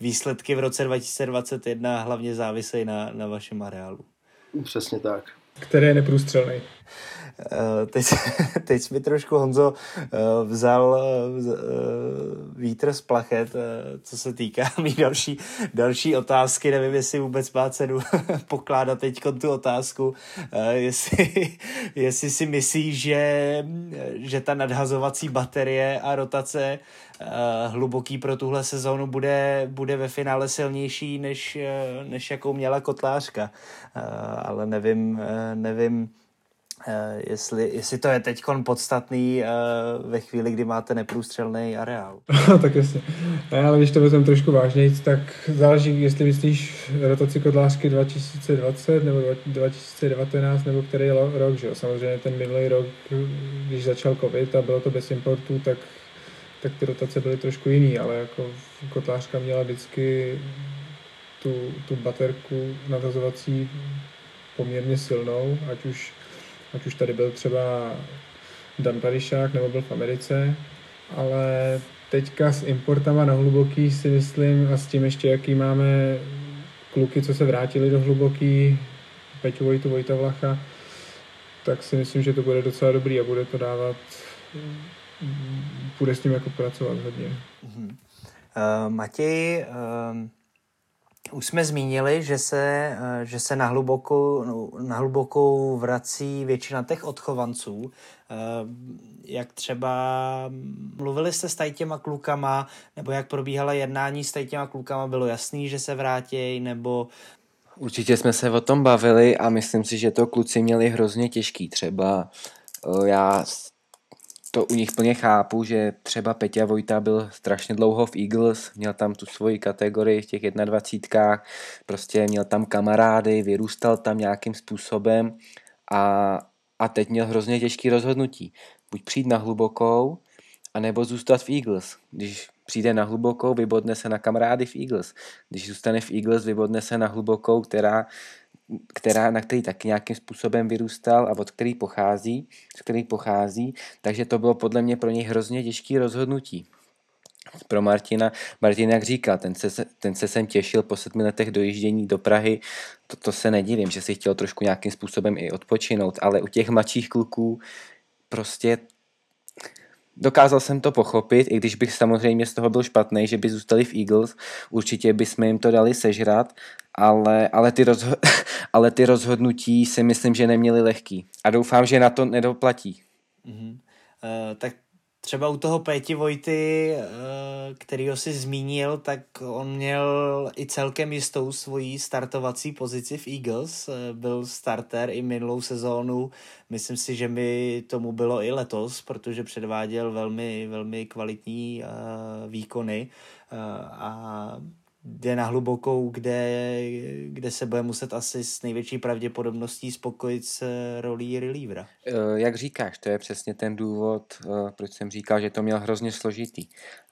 C: Výsledky v roce 2021 hlavně závisejí na, na vašem areálu.
D: Přesně tak.
F: Který je neprůstřelný.
C: Uh, teď, <laughs> teď mi trošku Honzo uh, vzal uh, vítr z plachet, co se týká <laughs> mý další, další otázky. Nevím, jestli vůbec má cenu <laughs> pokládat teď tu otázku. Jestli, jestli si myslíš, že, že ta nadhazovací baterie a rotace hluboký pro tuhle sezónu bude, bude ve finále silnější, než, než jakou měla kotlářka. Ale nevím, nevím jestli, jestli to je teď podstatný uh, ve chvíli, kdy máte neprůstřelný areál. <laughs>
F: tak jasně. Ne, ale když to vezmeme trošku vážněji, tak záleží, jestli myslíš rotaci kodlářky 2020 nebo 2019 nebo který rok, že jo? Samozřejmě ten minulý rok, když začal covid a bylo to bez importů, tak, tak ty rotace byly trošku jiný, ale jako kotlářka měla vždycky tu, tu baterku natazovací poměrně silnou, ať už ať už tady byl třeba Dan Parišák nebo byl v Americe, ale teďka s importama na hluboký si myslím a s tím ještě, jaký máme kluky, co se vrátili do hluboký, Peťu Vojtu, Vojta Vlacha, tak si myslím, že to bude docela dobrý a bude to dávat, bude s ním jako pracovat hodně. Uh-huh.
C: Uh, Matěj, uh už jsme zmínili, že se, eh, že se na, hlubokou, no, na hlubokou vrací většina těch odchovanců. Eh, jak třeba mluvili jste s těma klukama, nebo jak probíhala jednání s těma klukama, bylo jasný, že se vrátí, nebo
E: Určitě jsme se o tom bavili a myslím si, že to kluci měli hrozně těžký. Třeba eh, já to u nich plně chápu, že třeba Peťa Vojta byl strašně dlouho v Eagles, měl tam tu svoji kategorii v těch 21, prostě měl tam kamarády, vyrůstal tam nějakým způsobem a, a teď měl hrozně těžký rozhodnutí. Buď přijít na hlubokou, anebo zůstat v Eagles. Když přijde na hlubokou, vybodne se na kamarády v Eagles. Když zůstane v Eagles, vybodne se na hlubokou, která která, na který taky nějakým způsobem vyrůstal a od který pochází, z který pochází, takže to bylo podle mě pro něj hrozně těžké rozhodnutí. Pro Martina, Martin jak říkal, ten se, ten se sem těšil po sedmi letech dojíždění do Prahy, to, to se nedivím, že si chtěl trošku nějakým způsobem i odpočinout, ale u těch mladších kluků prostě dokázal jsem to pochopit, i když bych samozřejmě z toho byl špatný, že by zůstali v Eagles, určitě bychom jim to dali sežrat, ale, ale, ty, rozho- <laughs> ale ty rozhodnutí si myslím, že neměli lehký. A doufám, že na to nedoplatí.
C: Mm-hmm. Uh, tak třeba u toho Péti Vojty, uh, který si zmínil, tak on měl i celkem jistou svoji startovací pozici v Eagles. Uh, byl starter i minulou sezónu. Myslím si, že mi tomu bylo i letos, protože předváděl velmi, velmi kvalitní uh, výkony. A jde na hlubokou, kde, kde se bude muset asi s největší pravděpodobností spokojit s rolí relievera.
E: Eh, jak říkáš, to je přesně ten důvod, eh, proč jsem říkal, že to měl hrozně složitý.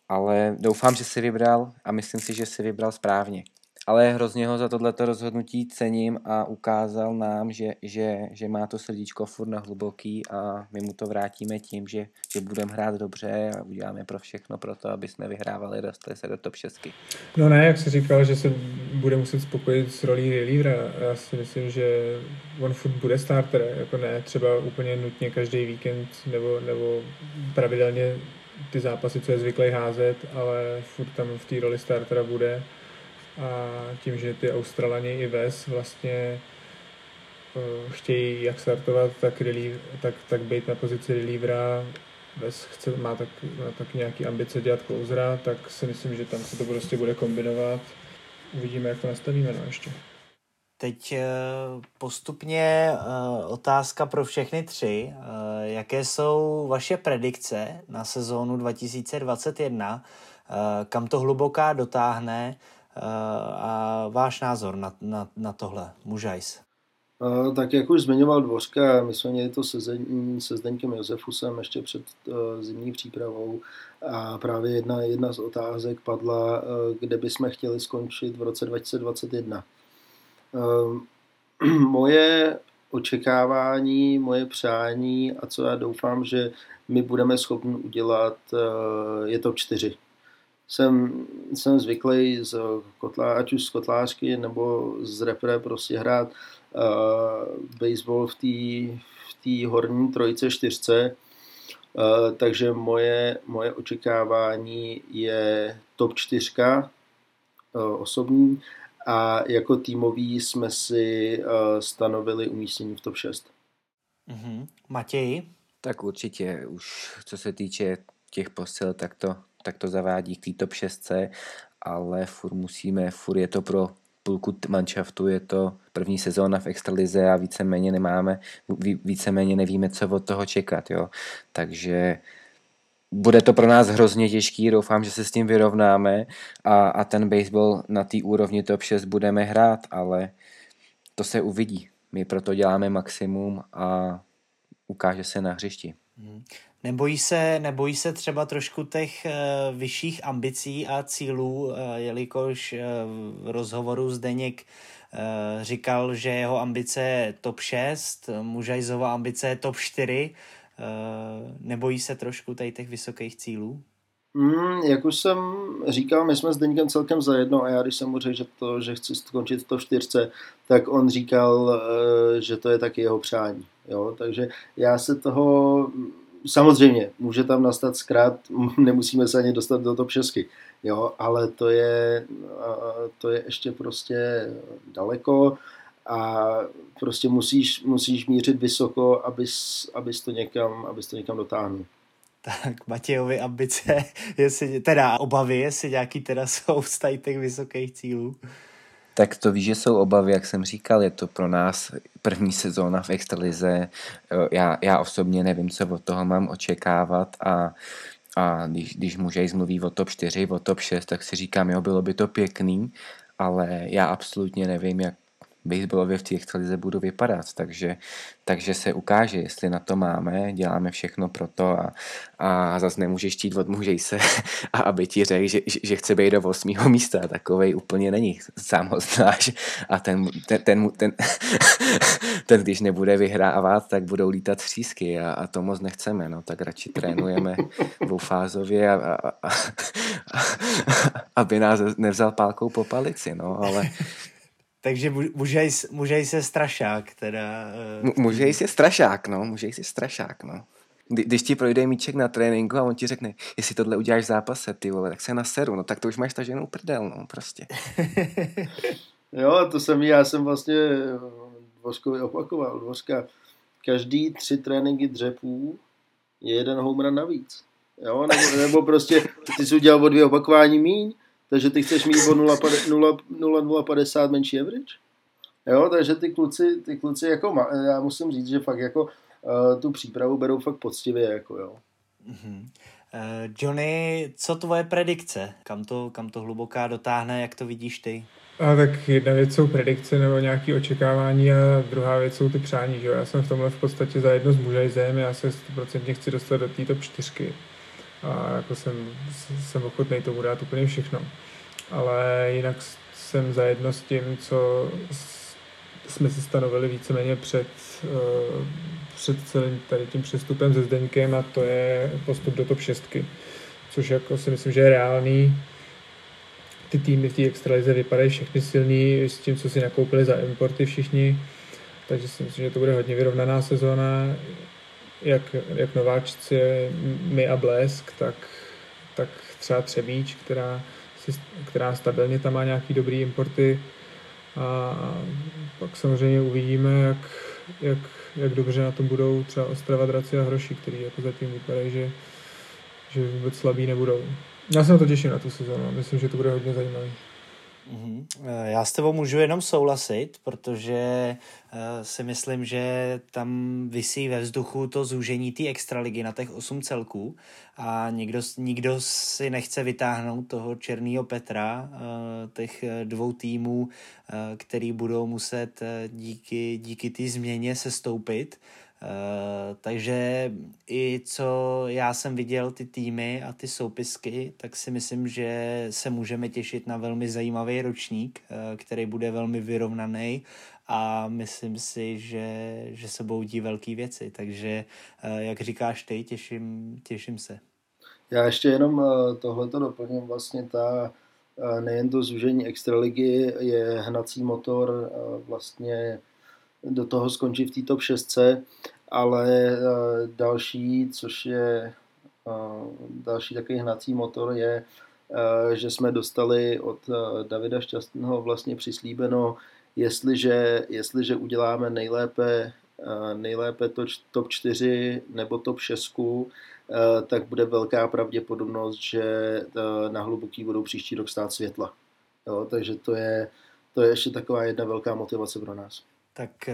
E: Ale doufám, že si vybral a myslím si, že si vybral správně ale hrozně ho za tohleto rozhodnutí cením a ukázal nám, že, že, že má to srdíčko furt na hluboký a my mu to vrátíme tím, že, že budeme hrát dobře a uděláme pro všechno pro to, aby jsme vyhrávali, dostali se do top 6.
F: No ne, jak jsi říkal, že se bude muset spokojit s rolí relievera. Já si myslím, že on furt bude starter, jako ne třeba úplně nutně každý víkend nebo, nebo pravidelně ty zápasy, co je zvyklý házet, ale furt tam v té roli startera bude a tím, že ty Australani i Ves vlastně uh, chtějí jak startovat, tak, relief, tak, tak být na pozici relievera, Ves chce, má tak, má tak nějaký ambice dělat closera, tak si myslím, že tam se to prostě bude kombinovat. Uvidíme, jak to nastavíme no ještě.
C: Teď eh, postupně eh, otázka pro všechny tři. Jaké jsou vaše predikce na sezónu 2021? Kam to hluboká dotáhne? Eh, a váš názor na, na, na tohle, Mužajs?
D: Uh, tak jak už zmiňoval Dvořka, my jsme měli to se, se Zdeňkem Josefusem ještě před uh, zimní přípravou a právě jedna, jedna z otázek padla, kde bychom chtěli skončit v roce 2021. <clears throat> Moje očekávání, moje přání a co já doufám, že my budeme schopni udělat, je to čtyři jsem, jsem zvyklý z kotlá, ať už z kotlářky nebo z repre prostě hrát uh, baseball v té v horní trojce, čtyřce, uh, takže moje, moje očekávání je top čtyřka uh, osobní a jako týmový jsme si uh, stanovili umístění v top 6.
C: Mm-hmm. Matěj?
E: Tak určitě už co se týče těch posil, tak to tak to zavádí k té top 6, ale furt musíme, furt je to pro půlku manšaftu, je to první sezóna v extralize a víceméně nemáme, víceméně nevíme, co od toho čekat, jo. Takže bude to pro nás hrozně těžký, doufám, že se s tím vyrovnáme a, a ten baseball na té úrovni top 6 budeme hrát, ale to se uvidí. My proto děláme maximum a ukáže se na hřišti.
C: Nebojí se, nebojí se třeba trošku těch uh, vyšších ambicí a cílů, uh, jelikož uh, v rozhovoru Zdeněk říkal, že jeho ambice je top 6, Mužajzova ambice je top 4. Uh, nebojí se trošku tady těch vysokých cílů?
D: Mm, jak už jsem říkal, my jsme s Deňkem celkem zajedno a já když jsem mu řekl, že, to, že chci skončit v to čtyřce, tak on říkal, že to je taky jeho přání. Jo? Takže já se toho samozřejmě, může tam nastat zkrát, <laughs> nemusíme se ani dostat do top 6, jo, ale to je, to je ještě prostě daleko a prostě musíš, musíš mířit vysoko, abys, abys, to někam, abys to někam dotáhnul.
C: Tak Matějovi ambice, <laughs> jestli, teda obavy, jestli nějaký teda jsou z těch vysokých cílů.
E: Tak to víš, že jsou obavy, jak jsem říkal, je to pro nás první sezóna v extralize. Já, já osobně nevím, co od toho mám očekávat a, a když, když mužej zmluví o top 4, o top 6, tak si říkám, jo, bylo by to pěkný, ale já absolutně nevím, jak, baseballově v té extralize budu vypadat, takže, takže se ukáže, jestli na to máme, děláme všechno pro to a, a zase nemůžeš chtít od mužej se, <laughs> a aby ti řekl, že, že chce být do 8. místa, takovej úplně není, sám ho znáš a ten, ten, ten, ten, <laughs> ten když nebude vyhrávat, tak budou lítat třísky a, a to moc nechceme, no, tak radši trénujeme <laughs> dvoufázově, a, a, a, a, aby nás nevzal pálkou po palici, no, ale
C: takže můžej, můžej se strašák, teda.
E: Uh... Můžej se strašák, no, můžej si strašák, no. Kdy, když ti projde míček na tréninku a on ti řekne, jestli tohle uděláš v zápase, ty vole, tak se naseru, no tak to už máš taženou prdel, no, prostě. <laughs>
D: jo, to jsem já jsem vlastně Dvořkovi opakoval, Dvořka, každý tři tréninky dřepů je jeden home run navíc. Jo, nebo, nebo prostě ty jsi udělal o dvě opakování míň, takže ty chceš mít o 0,050 menší average? Jo, takže ty kluci, ty kluci jako, já musím říct, že fakt jako uh, tu přípravu berou fakt poctivě, jako jo.
C: Mm-hmm. Uh, Johnny, co tvoje predikce? Kam to, kam to hluboká dotáhne, jak to vidíš ty?
F: A tak jedna věc jsou predikce nebo nějaké očekávání a druhá věc jsou ty přání. Že? Já jsem v tomhle v podstatě za jedno s mužajzem, já se 100% chci dostat do té top 4 a jako jsem, jsem ochotný tomu dát úplně všechno. Ale jinak jsem zajedno s tím, co jsme si stanovili víceméně před, uh, před celým tady tím přestupem se Zdeňkem a to je postup do top 6. Což jako si myslím, že je reálný. Ty týmy v té extralize vypadají všechny silní s tím, co si nakoupili za importy všichni. Takže si myslím, že to bude hodně vyrovnaná sezóna jak, jak nováčci, my a Blesk, tak, tak třeba Třebíč, která, si, která stabilně tam má nějaký dobrý importy a pak samozřejmě uvidíme, jak, jak, jak dobře na tom budou třeba Ostrava, Draci a Hroši, který jako zatím vypadají, že, že vůbec slabí nebudou. Já se na to těším na tu sezónu, myslím, že to bude hodně zajímavý.
C: Mm-hmm. Já s tebou můžu jenom souhlasit, protože eh, si myslím, že tam vysí ve vzduchu to zúžení té extraligy na těch osm celků a nikdo, nikdo si nechce vytáhnout toho černého Petra, eh, těch dvou týmů, který budou muset díky, díky té změně se stoupit takže i co já jsem viděl ty týmy a ty soupisky, tak si myslím, že se můžeme těšit na velmi zajímavý ročník, uh, který bude velmi vyrovnaný a myslím si, že, že se boudí velké věci. Takže, uh, jak říkáš ty, těším, těším se.
D: Já ještě jenom tohleto doplním. Vlastně ta nejen to zúžení extraligy je hnací motor vlastně do toho skončit v té top 6, ale eh, další, což je eh, další takový hnací motor je, eh, že jsme dostali od Davida Šťastného vlastně přislíbeno, jestliže, jestliže uděláme nejlépe, nejlépe to, top 4 nebo top 6, tak bude velká pravděpodobnost, že na hluboký budou příští rok stát světla. Jo, takže to je, to je ještě taková jedna velká motivace pro nás.
C: Tak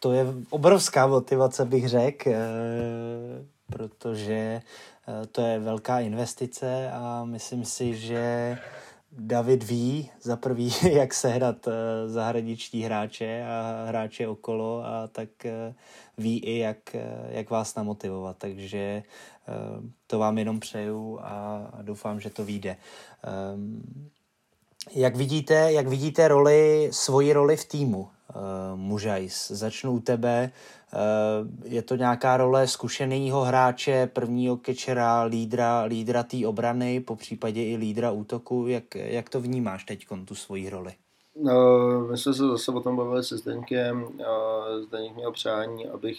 C: to je obrovská motivace, bych řekl, eh, protože eh, to je velká investice a myslím si, že David ví za prvý, <laughs> jak sehnat eh, zahraniční hráče a hráče okolo a tak ví i, jak, jak vás namotivovat. Takže to vám jenom přeju a doufám, že to vyjde. Jak vidíte, jak vidíte roli, svoji roli v týmu? uh, Mužajs. Začnu u tebe. Uh, je to nějaká role zkušeného hráče, prvního kečera, lídra, lídra té obrany, po případě i lídra útoku. Jak, jak to vnímáš teď, tu svoji roli?
D: No, my jsme se zase o tom bavili se Zdeňkem. Zdeňk měl přání, abych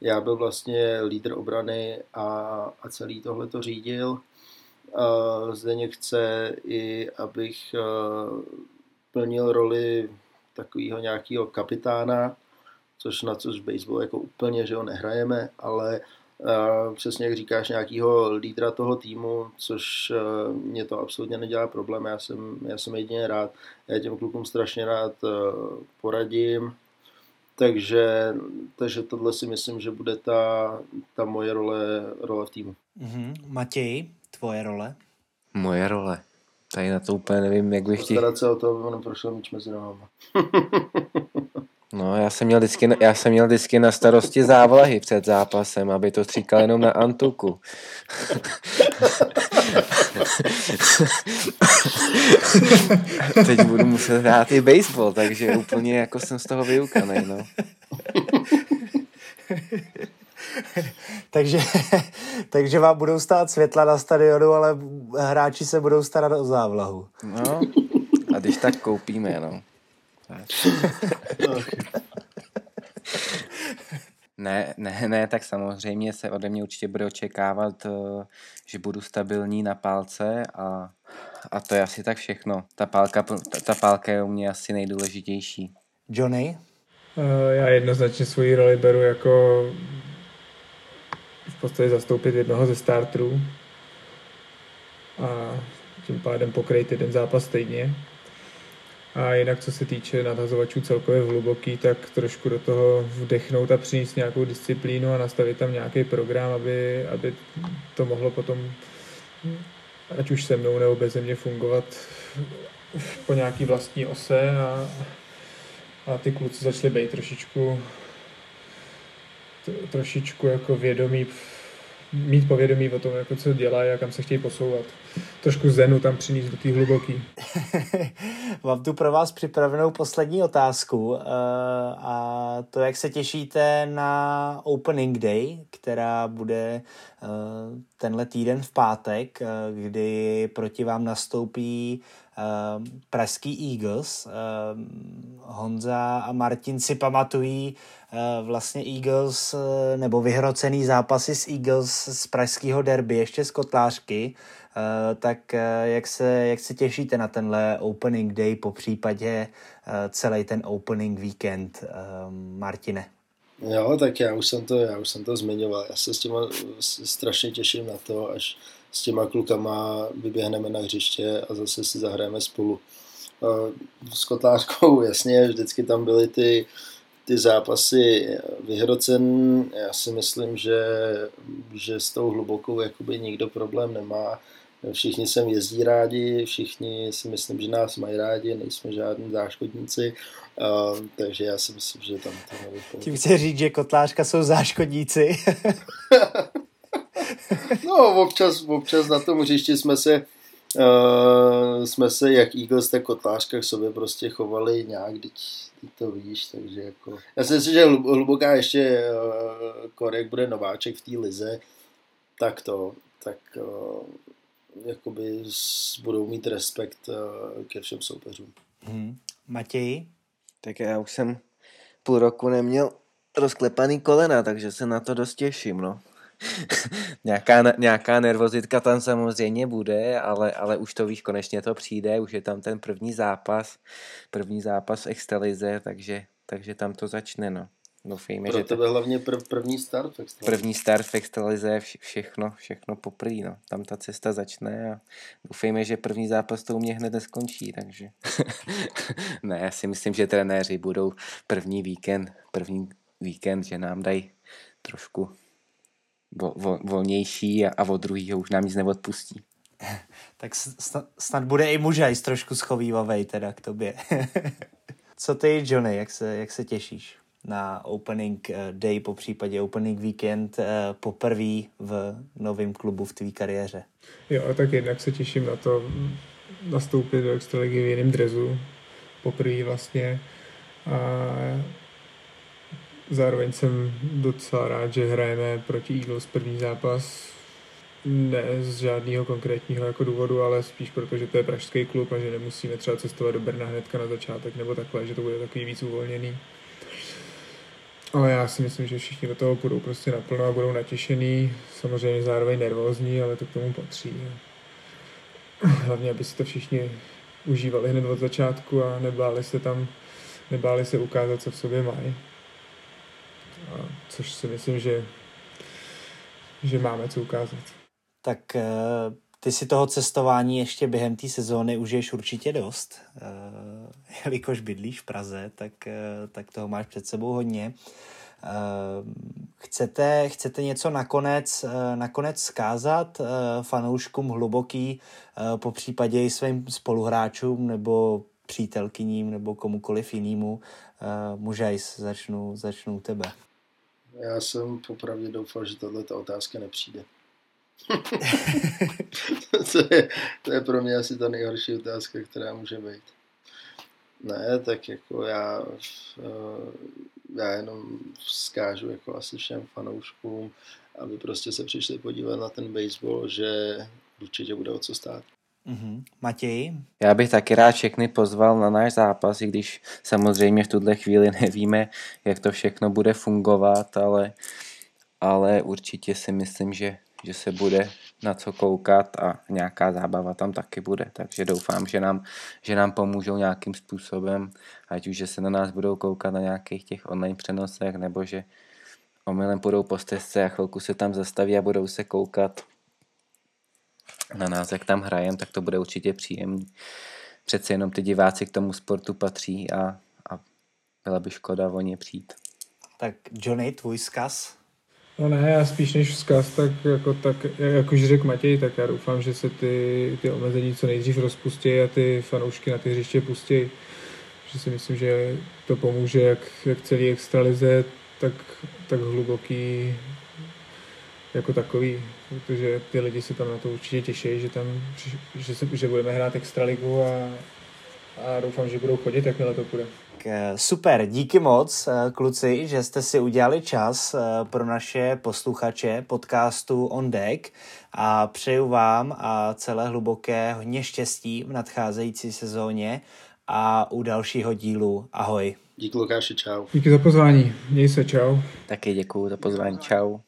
D: já byl vlastně lídr obrany a, a celý tohle to řídil. Zdeněk chce i, abych plnil roli takového nějakého kapitána, což na což baseball jako úplně, že ho nehrajeme, ale uh, přesně jak říkáš, nějakého lídra toho týmu, což uh, mě to absolutně nedělá problém, já jsem, já jsem jedině rád, já těm klukům strašně rád poradím, takže, takže tohle si myslím, že bude ta, ta moje role, role v týmu.
C: Mm-hmm. Matěj, tvoje role?
E: Moje role. Tady na to úplně nevím, jak bych ti...
D: Postarat se o to, aby ono prošlo míč mezi nohama. <laughs>
E: No, já jsem, měl vždycky, já jsem měl vždycky na starosti závlahy před zápasem, aby to stříkal jenom na Antuku. Teď budu muset hrát i baseball, takže úplně jako jsem z toho vyukaný, no. <laughs>
C: takže, <laughs> takže vám budou stát světla na stadionu, ale hráči se budou starat o závlahu.
E: No, a když tak koupíme, no. <laughs> Ne, ne, ne, tak samozřejmě se ode mě určitě bude očekávat, eh, že budu stabilní na pálce a, a to je asi tak všechno. Ta pálka, ta, ta pálka je u mě asi nejdůležitější.
C: Johnny?
F: Eh, já jednoznačně svoji roli beru jako v podstatě zastoupit jednoho ze starterů a tím pádem pokryt jeden zápas stejně. A jinak, co se týče nadhazovačů celkově v hluboký, tak trošku do toho vdechnout a přinést nějakou disciplínu a nastavit tam nějaký program, aby, aby to mohlo potom, ať už se mnou nebo bez mě, fungovat po nějaký vlastní ose a, a ty kluci začaly být trošičku trošičku jako vědomí mít povědomí o tom, jako co dělají a kam se chtějí posouvat. Trošku zenu tam přinést do té hluboký. <laughs>
C: Mám tu pro vás připravenou poslední otázku uh, a to, jak se těšíte na Opening Day, která bude uh, tenhle týden v pátek, uh, kdy proti vám nastoupí pražský Eagles. Honza a Martin si pamatují vlastně Eagles nebo vyhrocený zápasy s Eagles z pražského derby ještě z Kotlářky. Uh, tak uh, jak, se, jak se těšíte na tenhle opening day, po případě uh, celý ten opening weekend, uh, Martine?
D: Jo, tak já už jsem to, já už jsem to zmiňoval. Já se s těma strašně těším na to, až s těma klukama vyběhneme na hřiště a zase si zahrajeme spolu. S Kotlářkou, <laughs> jasně, vždycky tam byly ty, ty zápasy vyhrocen. Já si myslím, že, že s tou hlubokou jakoby nikdo problém nemá. Všichni sem jezdí rádi, všichni si myslím, že nás mají rádi, nejsme žádní záškodníci, uh, takže já si myslím, že tam to nevypadá.
C: Tím chci říct, že kotlářka jsou záškodníci. <laughs>
D: no, občas, občas na tom hřišti jsme se uh, jsme se jak Eagles, tak kotlářka k sobě prostě chovali nějak, teď, teď to vidíš, takže jako... Já si myslím, že hluboká ještě uh, Korek bude nováček v té lize, tak to, tak uh, jakoby budou mít respekt uh, ke všem soupeřům.
C: Hmm. Matěj?
E: Tak já už jsem půl roku neměl rozklepaný kolena, takže se na to dost těším, no. <laughs> nějaká, nějaká nervozitka tam samozřejmě bude, ale, ale už to víš, konečně to přijde, už je tam ten první zápas, první zápas v Extralize, takže, takže tam to začne, no. Doufejme,
D: Pro
E: že
D: tebe to... hlavně prv, první start v
E: Extralize. První start v Extralize, vše, všechno, všechno poprý, no. Tam ta cesta začne a doufejme, že první zápas to u mě hned neskončí, takže <laughs> ne, já si myslím, že trenéři budou první víkend, první víkend, že nám dají trošku vo, vo, volnější a, a od druhého už nám nic neodpustí. <laughs>
C: tak snad, snad bude i mužajs trošku schovývavej teda k tobě. <laughs> Co ty, Johnny, jak se, jak se těšíš na opening eh, day, po případě opening weekend eh, poprvé v novém klubu v tvý kariéře?
F: Jo, tak jednak se těším na to nastoupit do extraligy v jiném drezu, poprvé vlastně. A Zároveň jsem docela rád, že hrajeme proti Eagles první zápas. Ne z žádného konkrétního jako důvodu, ale spíš proto, že to je pražský klub a že nemusíme třeba cestovat do Brna hnedka na začátek nebo takhle, že to bude takový víc uvolněný. Ale já si myslím, že všichni do toho budou prostě naplno a budou natěšený, samozřejmě zároveň nervózní, ale to k tomu patří. Hlavně, aby si to všichni užívali hned od začátku a nebáli se tam, nebáli se ukázat, co v sobě mají což si myslím, že, že máme co ukázat.
C: Tak eh, ty si toho cestování ještě během té sezóny užiješ určitě dost. Eh, jelikož bydlíš v Praze, tak, eh, tak toho máš před sebou hodně. chcete, chcete něco nakonec, nakonec zkázat fanouškům hluboký, po případě i svým spoluhráčům nebo přítelkyním nebo komukoliv jinému. Mužajs, začnu, začnu tebe.
D: Já jsem popravdě doufal, že tahle otázka nepřijde. <laughs> to, je, to je pro mě asi ta nejhorší otázka, která může být. Ne, tak jako já, eh, já jenom vzkážu jako asi všem fanouškům, aby prostě se přišli podívat na ten baseball, že určitě bude o co stát.
C: Mm-hmm. Matěj?
E: Já bych taky rád všechny pozval na náš zápas, i když samozřejmě v tuhle chvíli <laughs> nevíme, jak to všechno bude fungovat, ale, ale určitě si myslím, že, že se bude na co koukat a nějaká zábava tam taky bude. Takže doufám, že nám, že nám pomůžou nějakým způsobem, ať už že se na nás budou koukat na nějakých těch online přenosech, nebo že omylem půjdou po stezce a chvilku se tam zastaví a budou se koukat na nás, jak tam hrajem, tak to bude určitě příjemný. Přece jenom ty diváci k tomu sportu patří a, a byla by škoda o ně přijít.
C: Tak Johnny, tvůj zkaz?
F: No ne, já spíš než vzkaz, tak jako, tak, jak už řekl Matěj, tak já doufám, že se ty, ty omezení co nejdřív rozpustí a ty fanoušky na ty hřiště pustí. Že si myslím, že to pomůže jak, jak celý extralize, tak, tak hluboký jako takový, protože ty lidi se tam na to určitě těší, že tam, že, se, že budeme hrát extraligu a, a doufám, že budou chodit, jakmile to půjde.
C: Eh, super, díky moc, eh, kluci, že jste si udělali čas eh, pro naše posluchače podcastu On Deck a přeju vám a celé hluboké hodně štěstí v nadcházející sezóně a u dalšího dílu. Ahoj.
D: Díky Lukáši, čau.
F: Díky za pozvání, měj se, čau.
E: Taky děkuji za pozvání, čau.